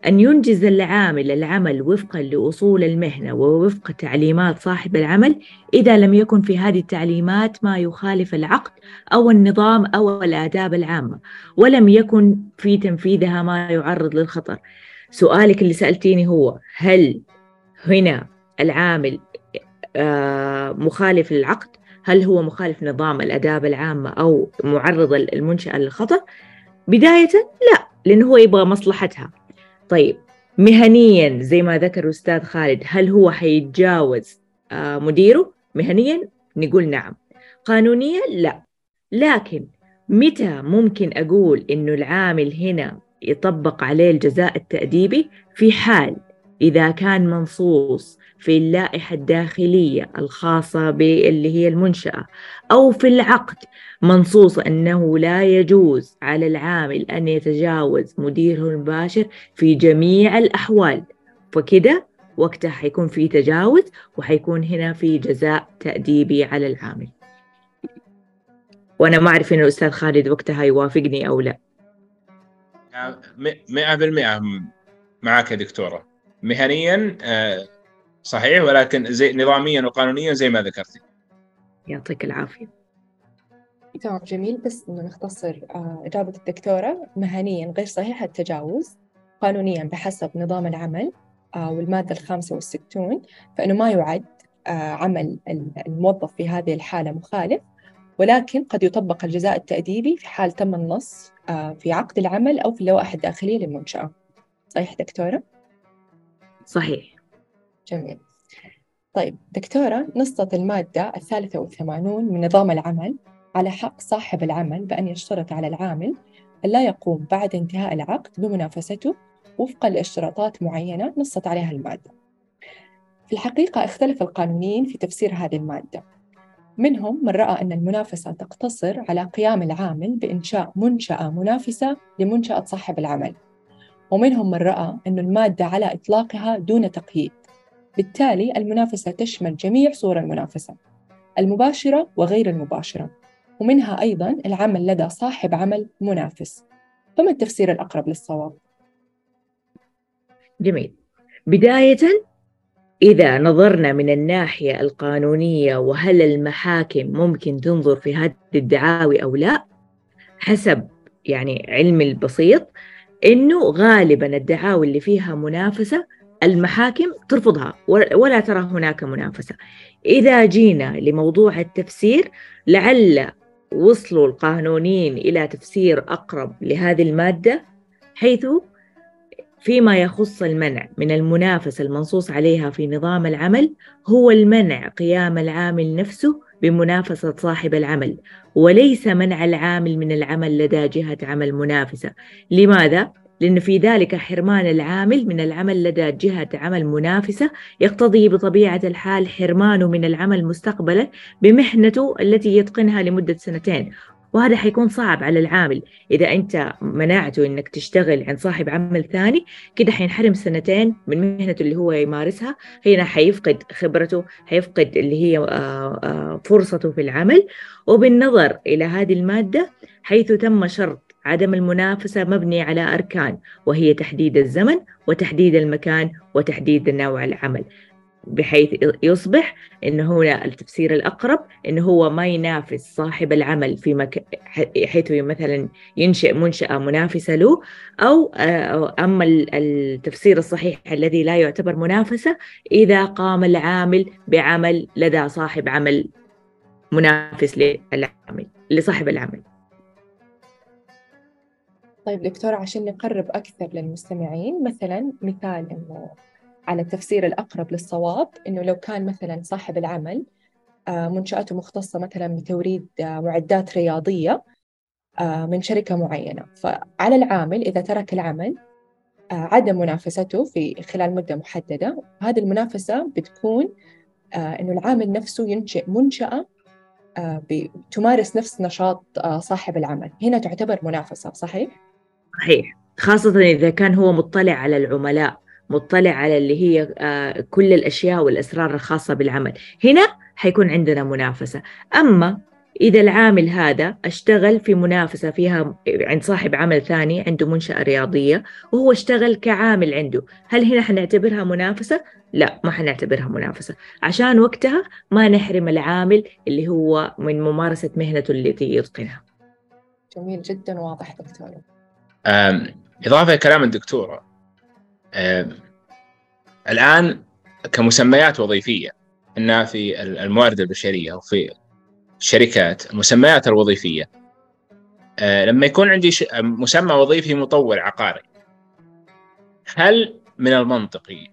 أن ينجز العامل العمل وفقا لأصول المهنة ووفق تعليمات صاحب العمل إذا لم يكن في هذه التعليمات ما يخالف العقد أو النظام أو الآداب العامة ولم يكن في تنفيذها ما يعرض للخطر. سؤالك اللي سألتيني هو هل هنا العامل آه، مخالف للعقد؟ هل هو مخالف نظام الآداب العامة أو معرض المنشأة للخطر؟ بداية لا لأنه هو يبغى مصلحتها. طيب مهنيا زي ما ذكر أستاذ خالد هل هو حيتجاوز آه، مديره؟ مهنيا نقول نعم. قانونيا لا. لكن متى ممكن أقول إنه العامل هنا يطبق عليه الجزاء التأديبي؟ في حال إذا كان منصوص في اللائحة الداخلية الخاصة باللي هي المنشأة. أو في العقد. منصوص أنه لا يجوز على العامل أن يتجاوز مديره المباشر في جميع الأحوال. فكده وقتها حيكون في تجاوز وحيكون هنا في جزاء تأديبي على العامل. وأنا ما أعرف إن الأستاذ خالد وقتها يوافقني أو لا. مئة بالمئة معك يا دكتورة. مهنيا آه، صحيح ولكن زي نظاميا وقانونيا زي ما ذكرتي. يعطيك العافية. تمام جميل. بس إنه نختصر آه، إجابة الدكتورة مهنيا غير صحيح التجاوز قانونيا بحسب نظام العمل آه، والمادة الخامسة والستون فإنه ما يعد عمل الموظف في هذه الحالة مخالف ولكن قد يطبق الجزاء التأديبي في حال تم النص في عقد العمل أو في اللوائح الداخلية للمنشأة. صحيح دكتورة؟ صحيح. جميل. طيب دكتورة نصت المادة الثالثة والثمانون من نظام العمل على حق صاحب العمل بأن يشترط على العامل لا يقوم بعد انتهاء العقد بمنافسته وفقا لاشتراطات معينة نصت عليها المادة. في الحقيقة اختلف القانونيين في تفسير هذه المادة. منهم من رأى أن المنافسة تقتصر على قيام العامل بإنشاء منشأة منافسة لمنشأة صاحب العمل. ومنهم من رأى أن المادة على إطلاقها دون تقييد. بالتالي المنافسة تشمل جميع صور المنافسة المباشرة وغير المباشرة ومنها أيضا العمل لدى صاحب عمل منافس فما التفسير الأقرب للصواب؟ جميل بداية إذا نظرنا من الناحية القانونية وهل المحاكم ممكن تنظر في هذه الدعاوي أو لا حسب يعني علمي البسيط إنه غالبا الدعاوي اللي فيها منافسة المحاكم ترفضها ولا ترى هناك منافسة. إذا جينا لموضوع التفسير لعل وصلوا القانونيين إلى تفسير أقرب لهذه المادة حيث فيما يخص المنع من المنافسة المنصوص عليها في نظام العمل هو المنع قيام العامل نفسه بمنافسة صاحب العمل. وليس منع العامل من العمل لدى جهة عمل منافسة. لماذا؟ لأن في ذلك حرمان العامل من العمل لدى جهة عمل منافسة يقتضي بطبيعة الحال حرمانه من العمل مستقبلا بمحنته التي يتقنها لمدة سنتين. وهذا حيكون صعب على العامل. إذا أنت منعته إنك تشتغل عند صاحب عمل ثاني كده حينحرم سنتين من مهنته اللي هو يمارسها. هنا حيفقد خبرته حيفقد اللي هي آه، آه، فرصته في العمل. وبالنظر إلى هذه المادة حيث تم شرط عدم المنافسة مبني على أركان وهي تحديد الزمن وتحديد المكان وتحديد نوع العمل بحيث يصبح انه هنا التفسير الأقرب انه هو ما ينافس صاحب العمل في مك... حيث مثلا ينشئ منشأة منافسة له أو أما التفسير الصحيح الذي لا يعتبر منافسة إذا قام العامل بعمل لدى صاحب عمل منافس للعمل لصاحب العمل طيب دكتور عشان نقرب أكثر للمستمعين مثلا مثال إنه على التفسير الأقرب للصواب إنه لو كان مثلا صاحب العمل آه، منشأته مختصة مثلا بتوريد آه، معدات رياضية آه، من شركة معينة فعلى العامل إذا ترك العمل عدم منافسته في خلال مدة محددة هذه المنافسة بتكون إنه العامل نفسه ينشئ منشأة تمارس نفس نشاط صاحب العمل هنا تعتبر منافسة صحيح؟ صحيح. خاصة إذا كان هو مطلع على العملاء مطلع على اللي هي آه، كل الأشياء والأسرار الخاصة بالعمل. هنا حيكون عندنا منافسة. أما إذا العامل هذا اشتغل في منافسة فيها عند صاحب عمل ثاني عنده منشأة رياضية وهو اشتغل كعامل عنده هل هنا حنعتبرها منافسة؟ لا ما حنعتبرها منافسة. عشان وقتها ما نحرم العامل اللي هو من ممارسة مهنته التي يتقنها. جميل جدا واضح دكتور. إضافة لكلام الدكتورة. الآن كمسميات وظيفية أن في الموارد البشرية وفي الشركات المسميات الوظيفية. أه، لما يكون عندي مسمى وظيفي مطور عقاري هل من المنطقي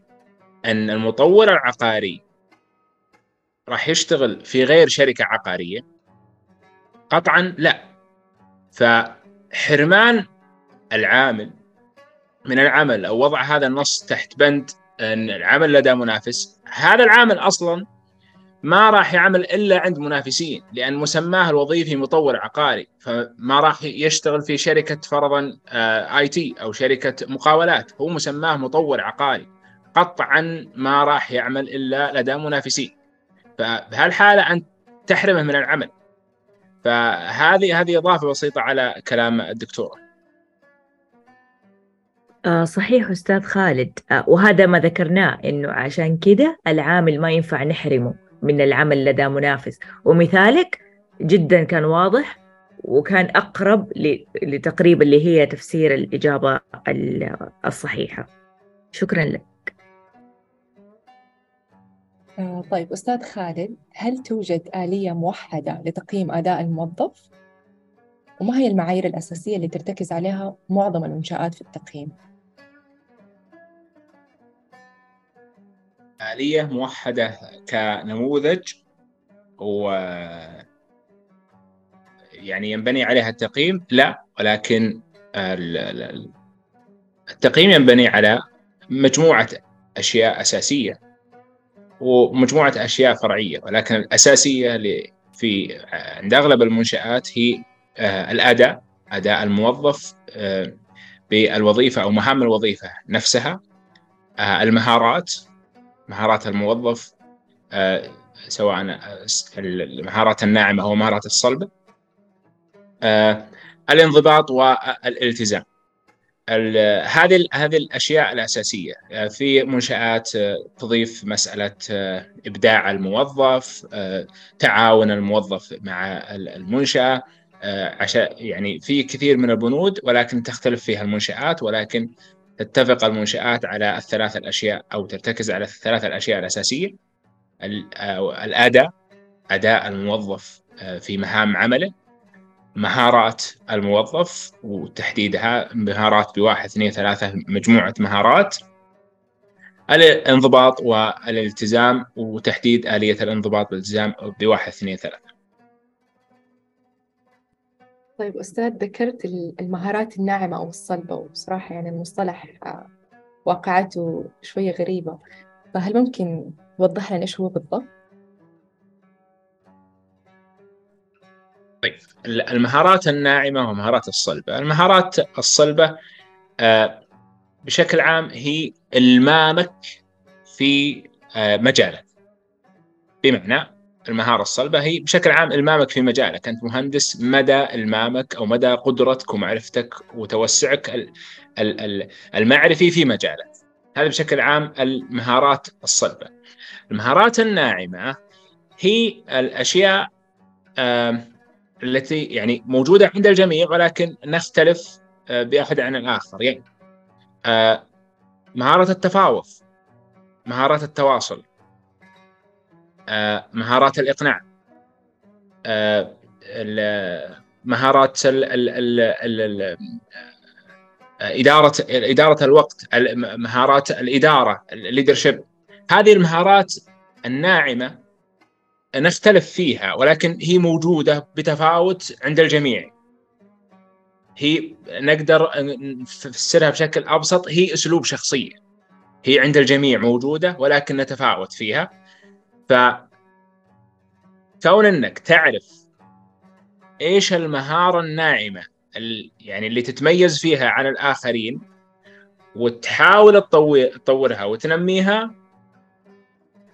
أن المطور العقاري راح يشتغل في غير شركة عقارية؟ قطعا لا. فحرمان العامل من العمل أو وضع هذا النص تحت بند أن العمل لدى منافس. هذا العامل أصلا ما راح يعمل إلا عند منافسين لأن مسماه الوظيفي مطور عقاري فما راح يشتغل في شركة فرضا آي تي أو شركة مقاولات. هو مسماه مطور عقاري. قطعا ما راح يعمل إلا لدى منافسين. فبهالحالة أنت تحرمه من العمل. فهذه هذه إضافة بسيطة على كلام الدكتوره آه صحيح أستاذ خالد آه وهذا ما ذكرناه إنه عشان كده العامل ما ينفع نحرمه من العمل لدى منافس ومثالك جدا كان واضح وكان أقرب لتقريب اللي هي تفسير الإجابة الصحيحة شكرا لك آه طيب أستاذ خالد هل توجد آلية موحدة لتقييم أداء الموظف؟ وما هي المعايير الأساسية اللي ترتكز عليها معظم المنشآت في التقييم؟ آلية موحدة كنموذج و يعني ينبني عليها التقييم لا ولكن التقييم ينبني على مجموعة أشياء أساسية ومجموعة أشياء فرعية ولكن الأساسية في عند أغلب المنشآت هي آه، الأداء أداء الموظف آه، بالوظيفة أو مهام الوظيفة نفسها آه، المهارات مهارات الموظف آه، سواء المهارات الناعمة أو المهارات الصلبة آه، الانضباط والالتزام. هذه هذه الأشياء الأساسية. آه، في منشآت تضيف مسألة إبداع الموظف تعاون الموظف مع المنشأة. عشان يعني في كثير من البنود ولكن تختلف فيها المنشآت ولكن تتفق المنشآت على الثلاث الأشياء أو ترتكز على الثلاث الأشياء الأساسية. الأداء أداء الموظف آه، في مهام عمله مهارات الموظف وتحديدها مهارات بواحد اثنين ثلاثة مجموعة مهارات. الانضباط والالتزام وتحديد آلية الانضباط والالتزام بواحد اثنين ثلاثة. طيب أستاذ ذكرت المهارات الناعمة أو الصلبة وبصراحة يعني المصطلح آه، واقعته شوية غريبة فهل ممكن توضح لنا إيش هو بالضبط؟ طيب المهارات الناعمة والمهارات الصلبة، المهارات الصلبة آه، بشكل عام هي إلمامك في آه، مجالك. بمعنى المهارة الصلبة هي بشكل عام المامك في مجالك، أنت مهندس مدى المامك أو مدى قدرتك ومعرفتك وتوسعك المعرفي في مجالك. هذا بشكل عام المهارات الصلبة. المهارات الناعمة هي الأشياء التي يعني موجودة عند الجميع ولكن نختلف آه، بأحد عن الآخر يعني آه، مهارة التفاوض مهارات التواصل مهارات الإقناع. مهارات إدارة إدارة الوقت مهارات الإدارة الليدرشيب هذه المهارات الناعمة نختلف فيها ولكن هي موجودة بتفاوت عند الجميع. هي نقدر نفسرها بشكل أبسط هي أسلوب شخصية. هي عند الجميع موجودة ولكن نتفاوت فيها. ف كون انك تعرف إيش المهارة الناعمة يعني اللي تتميز فيها عن الآخرين وتحاول تطور تطورها وتنميها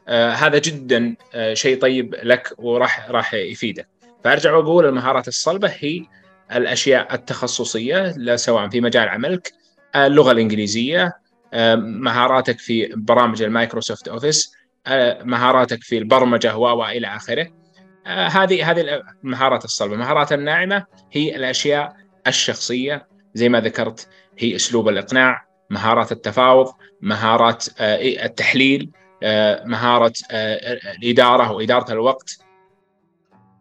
آه هذا جدا آه شيء طيب لك وراح راح يفيدك. فأرجع وأقول المهارات الصلبة هي الأشياء التخصصية سواء في مجال عملك آه، اللغة الإنجليزية آه، مهاراتك في برامج المايكروسوفت أوفيس مهاراتك في البرمجة و إلى آخره. هذه هذه المهارات الصلبة. المهارات الناعمة هي الأشياء الشخصية زي ما ذكرت هي أسلوب الإقناع مهارات التفاوض مهارات التحليل مهارة الإدارة وإدارة الوقت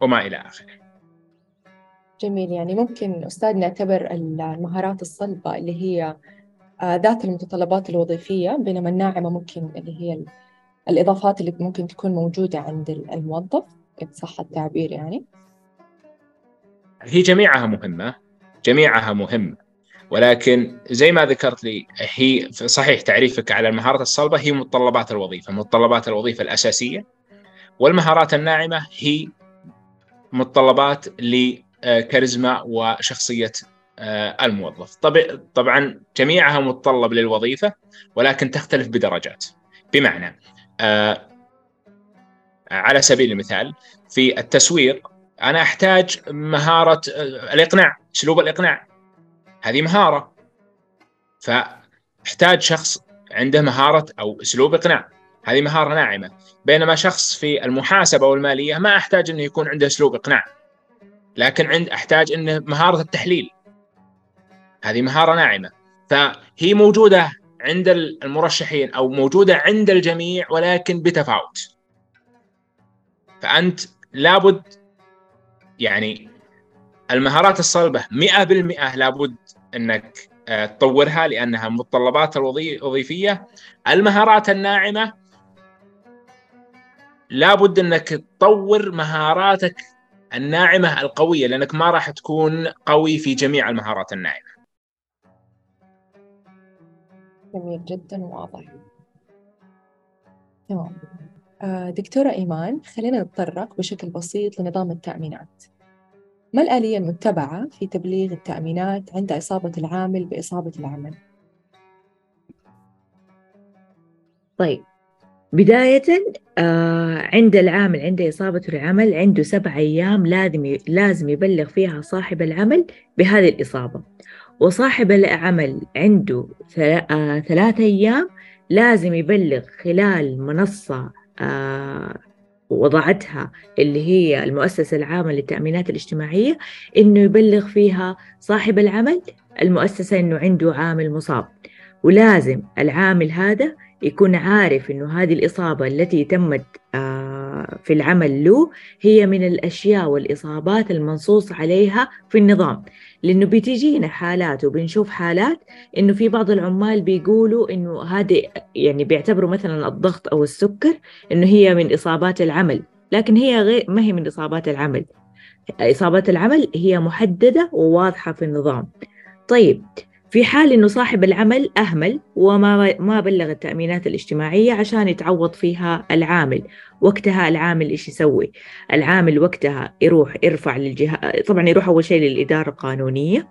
وما إلى آخره. جميل. يعني ممكن أستاذ نعتبر المهارات الصلبة اللي هي آه، ذات المتطلبات الوظيفية بينما الناعمة ممكن اللي هي الإضافات اللي ممكن تكون موجودة عند الموظف إن صح التعبير يعني. هي جميعها مهمة جميعها مهمة ولكن زي ما ذكرت لي هي صحيح تعريفك على المهارات الصلبة هي متطلبات الوظيفة متطلبات الوظيفة الأساسية. والمهارات الناعمة هي متطلبات آه، كاريزما وشخصية آه، الموظف. طبعا جميعها متطلب للوظيفة ولكن تختلف بدرجات. بمعنى على سبيل المثال في التسويق أنا أحتاج مهارة الإقناع أسلوب الإقناع. هذه مهارة. فأحتاج شخص عنده مهارة أو أسلوب إقناع. هذه مهارة ناعمة. بينما شخص في المحاسبة والمالية ما أحتاج إنه يكون عنده أسلوب إقناع. لكن عند أحتاج إنه مهارة التحليل. هذه مهارة ناعمة. فهي موجودة عند المرشحين أو موجودة عند الجميع ولكن بتفاوت فأنت لابد يعني المهارات الصلبة 100% لابد إنك آه، تطورها لأنها متطلبات الوظيفية المهارات الناعمة لابد إنك تطور مهاراتك الناعمة القوية لأنك ما راح تكون قوي في جميع المهارات الناعمة. جميل جدا واضح. تمام. آه، دكتورة إيمان خلينا نتطرق بشكل بسيط لنظام التأمينات. ما الآلية المتبعة في تبليغ التأمينات عند إصابة العامل بإصابة العمل؟ طيب بداية آه عند العامل عند إصابة العمل عنده سبع أيام لازم لازم يبلغ فيها صاحب العمل بهذه الإصابة وصاحب العمل عنده آه ثلاثة أيام لازم يبلغ خلال منصة آه وضعتها اللي هي المؤسسة العامة للتأمينات الاجتماعية إنه يبلغ فيها صاحب العمل المؤسسة إنه عنده عامل مصاب. ولازم العامل هذا يكون عارف إنه هذه الإصابة التي تمت آه، في العمل له هي من الأشياء والإصابات المنصوص عليها في النظام. لأنه بتجينا حالات وبنشوف حالات إنه في بعض العمال بيقولوا إنه هذه يعني بيعتبروا مثلا الضغط أو السكر إنه هي من إصابات العمل لكن هي غير ما هي من إصابات العمل. إصابات العمل هي محددة وواضحة في النظام. طيب في حال إنه صاحب العمل أهمل وما ما بلغ التامينات الاجتماعية عشان يتعوض فيها العامل. وقتها العامل إيش يسوي؟ العامل وقتها يروح يرفع للجهة طبعا يروح أول شيء للإدارة القانونية.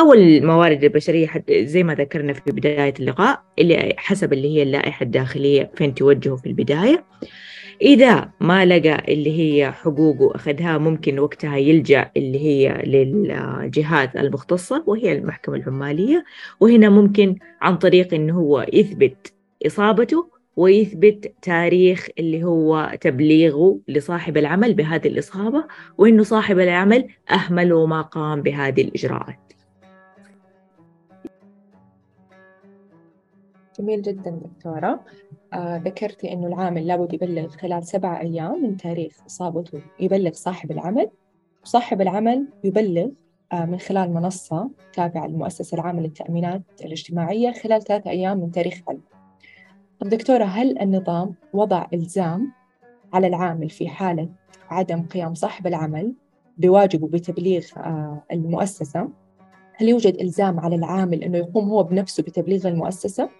أو الموارد البشرية زي ما ذكرنا في بداية اللقاء اللي حسب اللي هي اللائحة الداخلية فين توجهه في البداية. إذا ما لقى اللي هي حقوقه أخذها ممكن وقتها يلجأ اللي هي للجهات المختصة وهي المحكمة العمالية. وهنا ممكن عن طريق إنه هو يثبت إصابته ويثبت تاريخ اللي هو تبليغه لصاحب العمل بهذه الإصابة وإنه صاحب العمل أهمل وما قام بهذه الإجراءات. جميل جدا دكتورة. ذكرتي أنه العامل لابد يبلغ خلال سبعة أيام من تاريخ إصابته يبلغ صاحب العمل وصاحب العمل يبلغ آه من خلال منصة تابعة للمؤسسة العامة للتأمينات الاجتماعية خلال ثلاثة أيام من تاريخ علم طب دكتورة هل النظام وضع إلزام على العامل في حالة عدم قيام صاحب العمل بواجبه بتبليغ آه المؤسسة؟ هل يوجد إلزام على العامل أنه يقوم هو بنفسه بتبليغ المؤسسة؟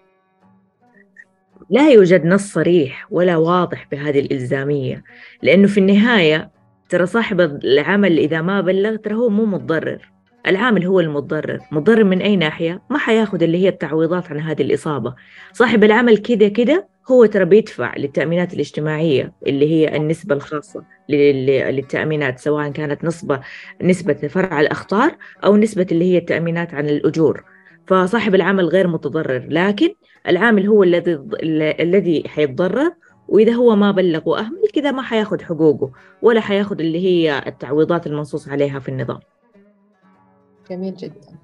لا يوجد نص صريح ولا واضح بهذه الإلزامية لأنه في النهاية ترى صاحب العمل إذا ما بلغ ترى هو مو متضرر العامل هو المتضرر متضرر من أي ناحية؟ ما حياخذ اللي هي التعويضات عن هذه الإصابة. صاحب العمل كده كده هو ترى بيدفع للتأمينات الاجتماعية اللي هي النسبة الخاصة للتأمينات سواء كانت نسبة نسبة فرع الأخطار أو نسبة اللي هي التأمينات عن الأجور. فصاحب العمل غير متضرر لكن العامل هو الذي الذي حيتضرر وإذا هو ما بلغ واهمل كذا ما حياخذ حقوقه ولا حياخذ اللي هي التعويضات المنصوص عليها في النظام. جميل جدا.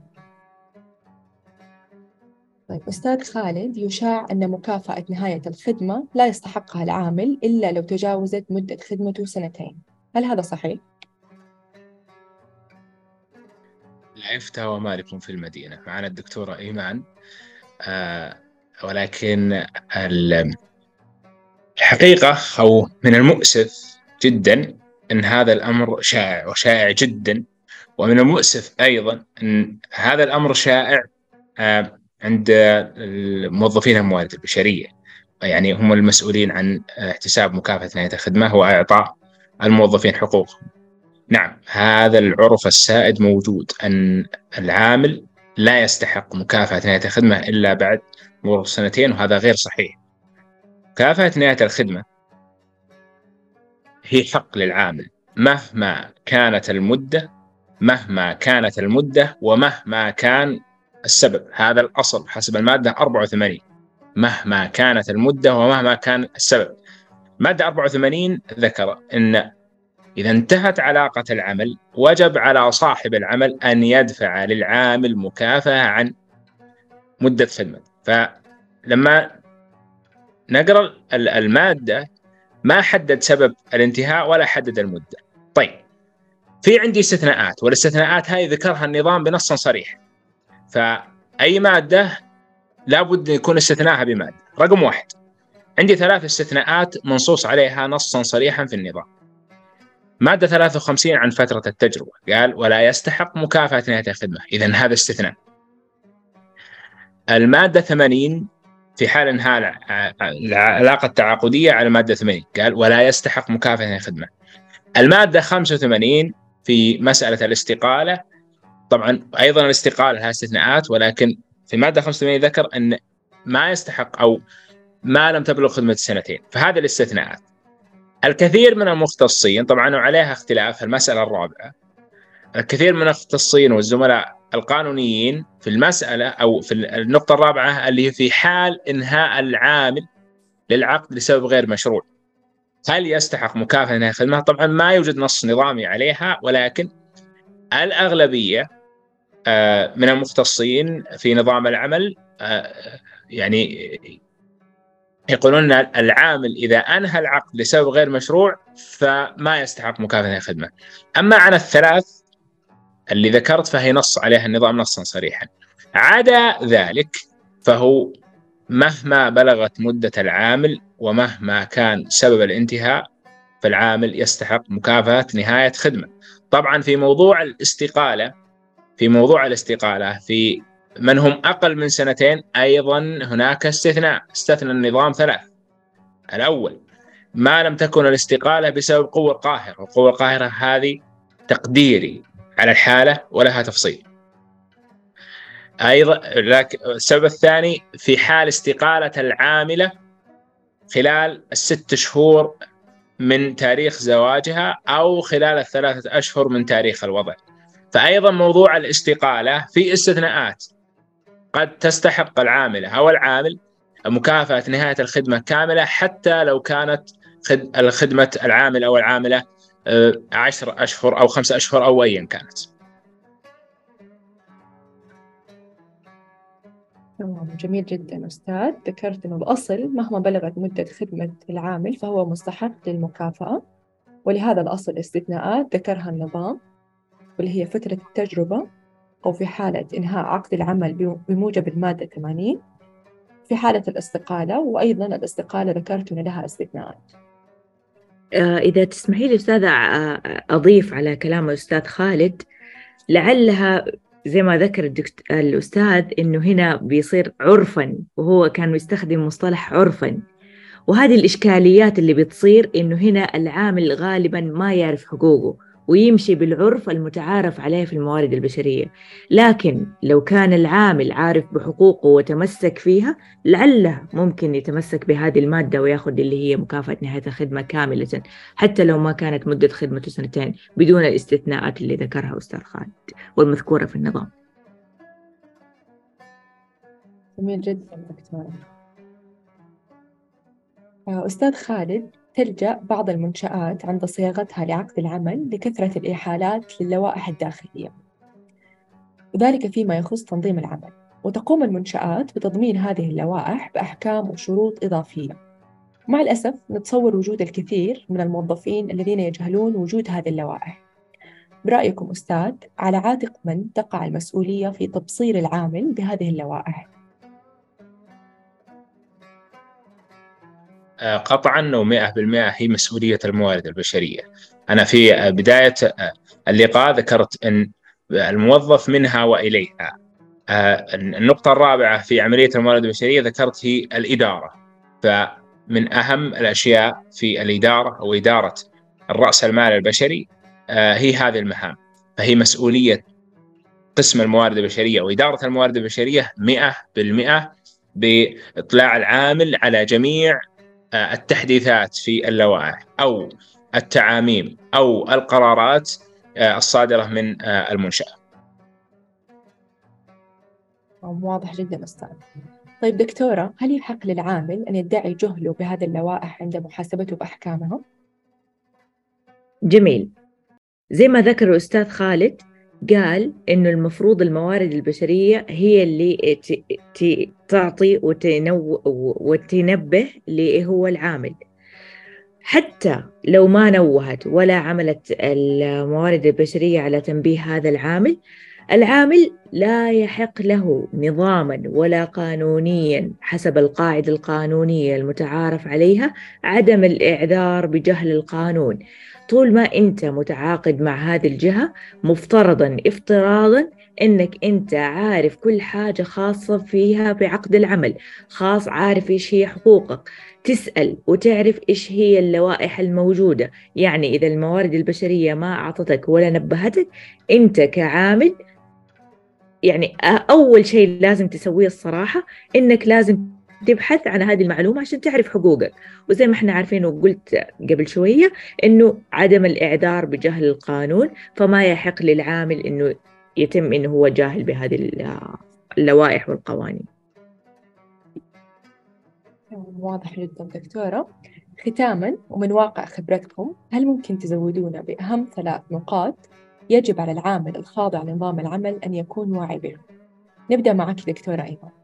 طيب أستاذ خالد يشاع أن مكافأة نهاية الخدمة لا يستحقها العامل إلا لو تجاوزت مدة خدمته سنتين. هل هذا صحيح؟ العفتة ومالكم في المدينة. معنا الدكتورة إيمان. آه ولكن الحقيقة أو من المؤسف جدا أن هذا الأمر شائع وشائع جدا. ومن المؤسف أيضا أن هذا الأمر شائع آه، عند الموظفين الموارد البشرية. يعني هم المسؤولين عن احتساب مكافأة نهاية الخدمة وإعطاء الموظفين حقوقهم نعم هذا العرف السائد موجود أن العامل لا يستحق مكافأة نهاية الخدمة إلا بعد مرور سنتين وهذا غير صحيح. مكافأة نهاية الخدمة. هي حق للعامل. مهما كانت المدة مهما كانت المدة ومهما كان السبب. هذا الأصل حسب المادة 84 مهما كانت المدة ومهما كان السبب. مادة 84 ذكر أن إذا انتهت علاقة العمل وجب على صاحب العمل أن يدفع للعامل مكافأة عن مدة خدمة. فلما نقرأ المادة ما حدد سبب الانتهاء ولا حدد المدة. طيب في عندي استثناءات والاستثناءات هذه ذكرها النظام بنص صريح. فأي مادة لابد يكون استثناءها بمادة. رقم واحد عندي ثلاث استثناءات منصوص عليها نصا صريحا في النظام. مادة 53 عن فترة التجربة. قال ولا يستحق مكافأة نهاية الخدمة إذا هذا استثناء. المادة 80 في حال انهاء العلاقة التعاقدية على المادة 80 قال ولا يستحق مكافأة الخدمة المادة 85 في مسألة الاستقالة. طبعا أيضا الاستقالة لها استثناءات ولكن في المادة 85 ذكر أن ما يستحق أو ما لم تبلغ خدمة سنتين فهذه الاستثناءات. الكثير من المختصين طبعا وعليها اختلاف المسألة الرابعة. الكثير من المختصين والزملاء القانونيين في المسألة أو في النقطة الرابعة اللي في حال إنهاء العامل للعقد لسبب غير مشروع هل يستحق مكافأة نهاية الخدمة؟ طبعا ما يوجد نص نظامي عليها ولكن الأغلبية آه، من المختصين في نظام العمل آه، يعني يقولون إن العامل إذا أنهى العقد لسبب غير مشروع فما يستحق مكافأة الخدمة. أما عن الثلاث اللي ذكرت فهي نص عليها النظام نصا صريحا. عدا ذلك فهو مهما بلغت مدة العامل ومهما كان سبب الانتهاء فالعامل يستحق مكافأة نهاية خدمة. طبعا في موضوع الاستقالة في موضوع الاستقالة في من هم أقل من سنتين أيضا هناك استثناء استثنى النظام ثلاث الأول ما لم تكن الاستقالة بسبب قوة القاهرة والقوة القاهرة هذه تقديري على الحالة ولها تفصيل. أيضا السبب الثاني في حال استقالة العاملة خلال الست شهور من تاريخ زواجها أو خلال الثلاثة أشهر من تاريخ الوضع. فأيضا موضوع الاستقالة في استثناءات قد تستحق العاملة أو العامل مكافأة نهاية الخدمة كاملة حتى لو كانت خدمة العامل أو العاملة عشر أشهر أو خمسة أشهر أو أيا كانت. تمام جميل جدا أستاذ. ذكرت أنه الأصل مهما بلغت مدة خدمة العامل فهو مستحق للمكافأة ولهذا الأصل استثناءات ذكرها النظام واللي هي فترة التجربة أو في حالة إنهاء عقد العمل بموجب المادة 80 في حالة الاستقالة وأيضا الاستقالة ذكرت أن لها استثناءات. آه، إذا تسمحي لي أستاذة آه، أضيف على كلام الأستاذ خالد. لعلها زي ما ذكر الأستاذ إنه هنا بيصير عرفا وهو كان يستخدم مصطلح عرفا. وهذه الإشكاليات اللي بتصير إنه هنا العامل غالبا ما يعرف حقوقه. ويمشي بالعرف المتعارف عليه في الموارد البشرية. لكن لو كان العامل عارف بحقوقه وتمسك فيها لعله ممكن يتمسك بهذه المادة وياخذ اللي هي مكافأة نهاية الخدمة كاملة حتى لو ما كانت مدة خدمته سنتين بدون الاستثناءات اللي ذكرها أستاذ خالد والمذكورة في النظام. جميل جدا دكتورة. آه، أستاذ خالد تلجأ بعض المنشآت عند صياغتها لعقد العمل لكثرة الإحالات للوائح الداخلية. وذلك فيما يخص تنظيم العمل. وتقوم المنشآت بتضمين هذه اللوائح بأحكام وشروط إضافية. مع الأسف نتصور وجود الكثير من الموظفين الذين يجهلون وجود هذه اللوائح. برأيكم أستاذ على عاتق من تقع المسؤولية في تبصير العامل بهذه اللوائح؟ قطعا و100% هي مسؤولية الموارد البشرية. أنا في بداية آه، اللقاء ذكرت إن الموظف منها وإليها. آه، النقطة الرابعة في عملية الموارد البشرية ذكرت هي الإدارة. فمن أهم الأشياء في الإدارة أو إدارة الرأس المال البشري هي هذه المهام. فهي مسؤولية قسم الموارد البشرية وإدارة الموارد البشرية 100% بإطلاع العامل على جميع آه، التحديثات في اللوائح أو التعاميم أو القرارات آه، الصادرة من آه، المنشأة. واضح جدا أستاذ. طيب دكتورة هل يحق للعامل أن يدعي جهله بهذه اللوائح عند محاسبته باحكامها؟ جميل. زي ما ذكر الأستاذ خالد قال إنه المفروض الموارد البشرية هي اللي تعطي وتنو وتنبه هو العامل. حتى لو ما نوهت ولا عملت الموارد البشرية على تنبيه هذا العامل العامل لا يحق له نظاما ولا قانونيا حسب القاعدة القانونية المتعارف عليها عدم الإعذار بجهل القانون. طول ما أنت متعاقد مع هذه الجهة مفترضا افتراضا إنك أنت عارف كل حاجة خاصة فيها بعقد العمل خاص عارف إيش هي حقوقك تسأل وتعرف إيش هي اللوائح الموجودة. يعني إذا الموارد البشرية ما أعطتك ولا نبهتك أنت كعامل يعني أول شيء لازم تسويه الصراحة إنك لازم تبحث عن هذه المعلومة عشان تعرف حقوقك. وزي ما إحنا عارفين وقلت قبل شوية إنه عدم الإعذار بجهل القانون فما يحق للعامل إنه يتم إنه هو جاهل بهذه اللوائح والقوانين. واضح جدا دكتورة. ختاما ومن واقع خبرتكم هل ممكن تزودونا بأهم ثلاث نقاط يجب على العامل الخاضع لنظام العمل أن يكون واعي بها نبدأ معك دكتورة آه،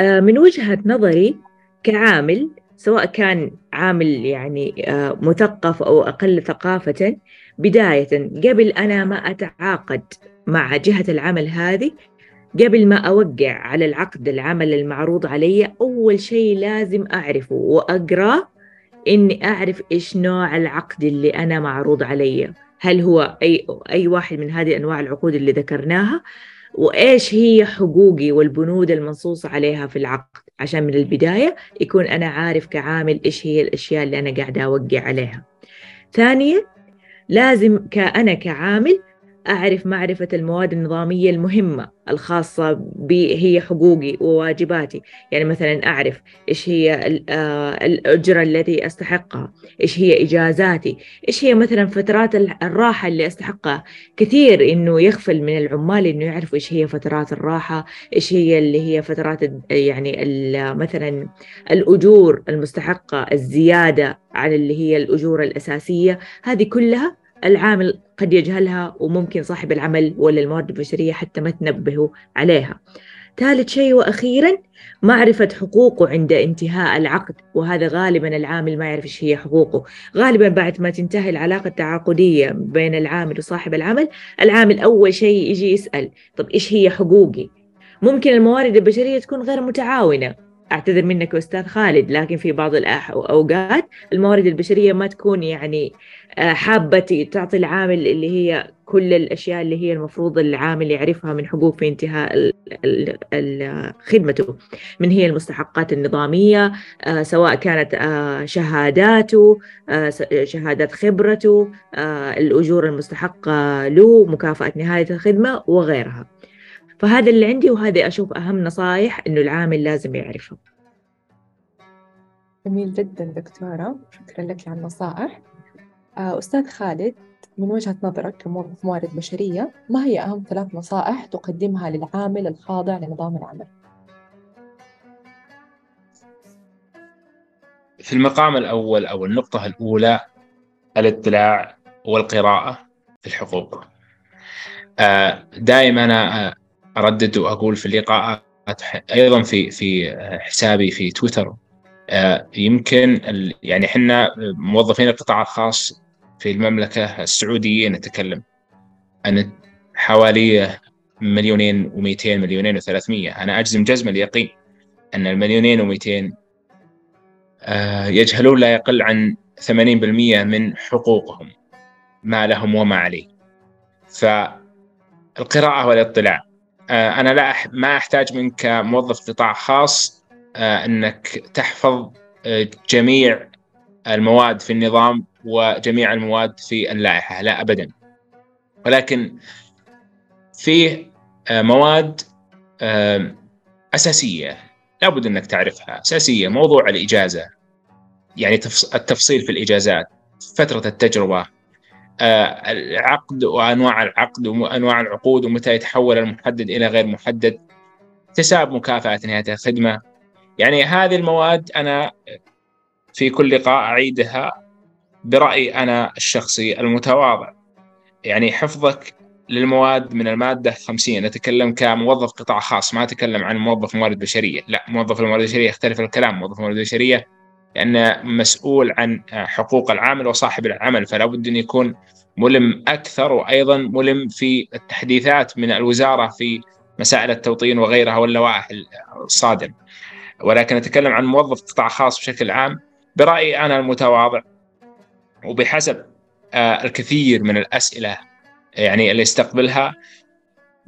من وجهة نظري كعامل سواء كان عامل يعني آه، مثقف أو أقل ثقافة بداية قبل أنا ما أتعاقد مع جهة العمل هذه قبل ما أوقع على العقد العمل المعروض علي أول شيء لازم أعرفه وأقرأ إني أعرف إيش نوع العقد اللي أنا معروض علي. هل هو أي أي واحد من هذه أنواع العقود اللي ذكرناها؟ وإيش هي حقوقي والبنود المنصوص عليها في العقد؟ عشان من البداية يكون أنا عارف كعامل إيش هي الأشياء اللي أنا قاعدة أوقع عليها. ثانيا لازم كأنا كعامل أعرف معرفة المواد النظامية المهمة الخاصة بي هي حقوقي وواجباتي. يعني مثلا أعرف إيش هي آه، الأجرة التي أستحقها إيش هي إجازاتي إيش هي مثلا فترات الراحة اللي أستحقها. كثير إنه يغفل من العمال إنه يعرفوا إيش هي فترات الراحة إيش هي اللي هي فترات يعني مثلا الأجور المستحقة الزيادة على اللي هي الأجور الأساسية. هذه كلها العامل قد يجهلها وممكن صاحب العمل ولا الموارد البشرية حتى ما تنبهوا عليها. ثالث شيء وأخيرا معرفة حقوقه عند انتهاء العقد وهذا غالبا العامل ما يعرف إيش هي حقوقه. غالبا بعد ما تنتهي العلاقة التعاقدية بين العامل وصاحب العمل العامل أول شيء يجي يسأل طب إيش هي حقوقي؟ ممكن الموارد البشرية تكون غير متعاونة. أعتذر منك أستاذ خالد لكن في بعض الأوقات الموارد البشرية ما تكون يعني آه، حابة تعطي العامل اللي هي كل الأشياء اللي هي المفروض العامل يعرفها من حقوق في انتهاء خدمته. من هي المستحقات النظامية؟ آه، سواء كانت آه، شهاداته شهادات خبرته الأجور المستحقة له مكافأة نهاية الخدمة وغيرها. فهذا اللي عندي وهذا أشوف أهم نصائح إنه العامل لازم يعرفها جميل جدا دكتورة شكرا لك على النصائح. آه، أستاذ خالد من وجهة نظرك كموظف موارد بشرية ما هي أهم ثلاث نصائح تقدمها للعامل الخاضع لنظام العمل؟ في المقام الأول أو النقطة الأولى الاطلاع والقراءة في الحقوق. آه، دائما أنا أردد وأقول في اللقاءات أيضا في في حسابي في تويتر آه، يمكن يعني إحنا موظفين القطاع الخاص في المملكة السعودية نتكلم عن حوالي مليونين و200 مليونين و300 أنا أجزم جزم اليقين أن المليونين و200 آه، يجهلون لا يقل عن 80% من حقوقهم ما لهم وما عليه. فالقراءة والاطلاع أنا لا ما أحتاج منك كموظف قطاع خاص آه، إنك تحفظ آه، جميع المواد في النظام وجميع المواد في اللائحة لا ابدا. ولكن في مواد أساسية لابد إنك تعرفها أساسية موضوع الإجازة يعني التفصيل في الإجازات فترة التجربة. العقد وأنواع العقد وانواع العقود ومتى يتحول المحدد إلى غير محدد. حساب مكافأة نهاية الخدمة. يعني هذه المواد أنا في كل لقاء أعيدها برأيي أنا الشخصي المتواضع. يعني حفظك للمواد من المادة 50 نتكلم كموظف قطاع خاص ما أتكلم عن موظف موارد بشرية. لا موظف الموارد البشرية يختلف الكلام. موظف الموارد البشرية لأنه مسؤول عن حقوق العامل وصاحب العمل فلا بد أن يكون ملم أكثر وأيضا ملم في التحديثات من الوزارة في مسائل التوطين وغيرها واللوائح الصادمة. ولكن أتكلم عن موظف قطاع خاص بشكل عام. برأيي أنا المتواضع وبحسب آه، الكثير من الأسئلة يعني اللي استقبلها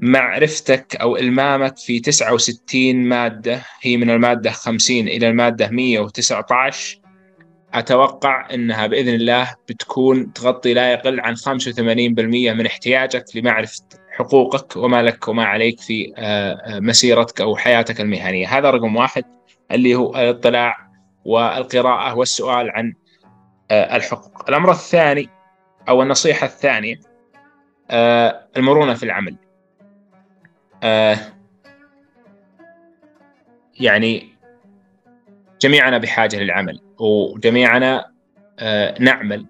معرفتك أو إلمامك في 69 مادة هي من المادة 50 إلى المادة 119 أتوقع أنها بإذن الله بتكون تغطي لا يقل عن 85% من احتياجك لمعرفة حقوقك وما لك وما عليك في آه، آه، مسيرتك أو حياتك المهنية. هذا رقم واحد اللي هو الاطلاع والقراءة والسؤال عن آه، الحقوق. الأمر الثاني أو النصيحة الثانية المرونة في العمل. آه يعني جميعنا بحاجة للعمل وجميعنا آه نعمل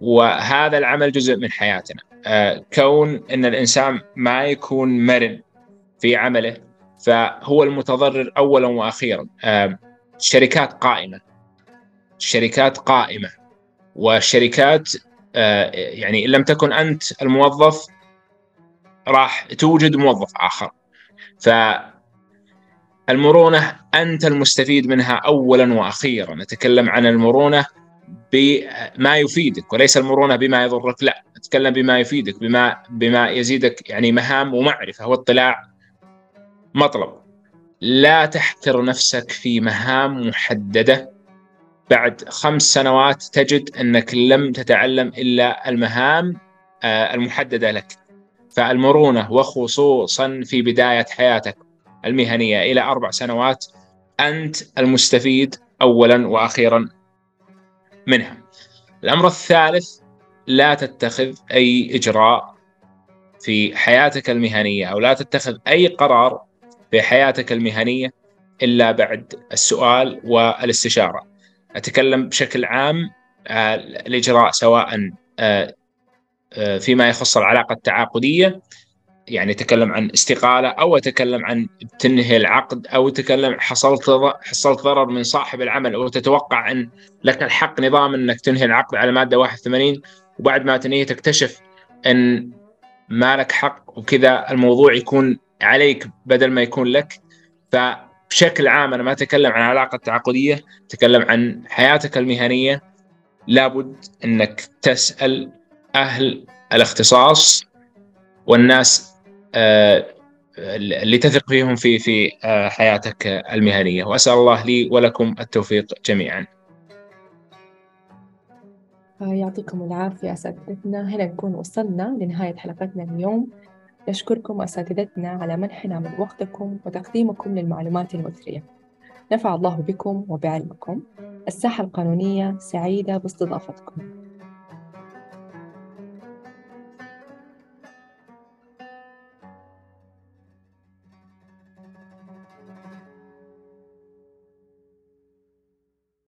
وهذا العمل جزء من حياتنا. آه كون إن الإنسان ما يكون مرن في عمله فهو المتضرر اولا وأخيرا. آه الشركات قائمة الشركات قائمة والشركات آه يعني إن لم تكن أنت الموظف راح توجد موظف آخر. ف المرونه أنت المستفيد منها اولا وأخيرا. نتكلم عن المرونة بما يفيدك وليس المرونة بما يضرك لا. تتكلم بما يفيدك بما بما يزيدك يعني مهام ومعرفة. واطلاع مطلب. لا تحقر نفسك في مهام محددة. بعد خمس سنوات تجد أنك لم تتعلم إلا المهام آه، المحددة لك. فالمرونة وخصوصا في بداية حياتك المهنية إلى أربع سنوات أنت المستفيد اولا وأخيرا منها. الأمر الثالث لا تتخذ أي إجراء في حياتك المهنية أو لا تتخذ أي قرار في حياتك المهنية إلا بعد السؤال والاستشارة. أتكلم بشكل عام آه، الإجراء سواء آه، فيما يخص العلاقة التعاقدية يعني اتكلم عن استقالة أو اتكلم عن تنهي العقد أو اتكلم حصلت حصلت ضرر من صاحب العمل أو تتوقع أن لك الحق نظام أنك تنهي العقد على مادة 81 وبعد ما تنهي تكتشف أن ما لك حق وكذا الموضوع يكون عليك بدل ما يكون لك. فبشكل عام أنا ما أتكلم عن علاقة تعاقدية أتكلم عن حياتك المهنية. لابد أنك تسأل أهل الاختصاص والناس آه، اللي تثق فيهم في في آه، حياتك المهنية. وأسأل الله لي ولكم التوفيق جميعا. يعطيكم العافية أساتذتنا. هنا نكون وصلنا لنهاية حلقتنا اليوم. نشكركم أساتذتنا على منحنا من وقتكم وتقديمكم للمعلومات المثرية. نفع الله بكم وبعلمكم. الساحة القانونية سعيدة باستضافتكم.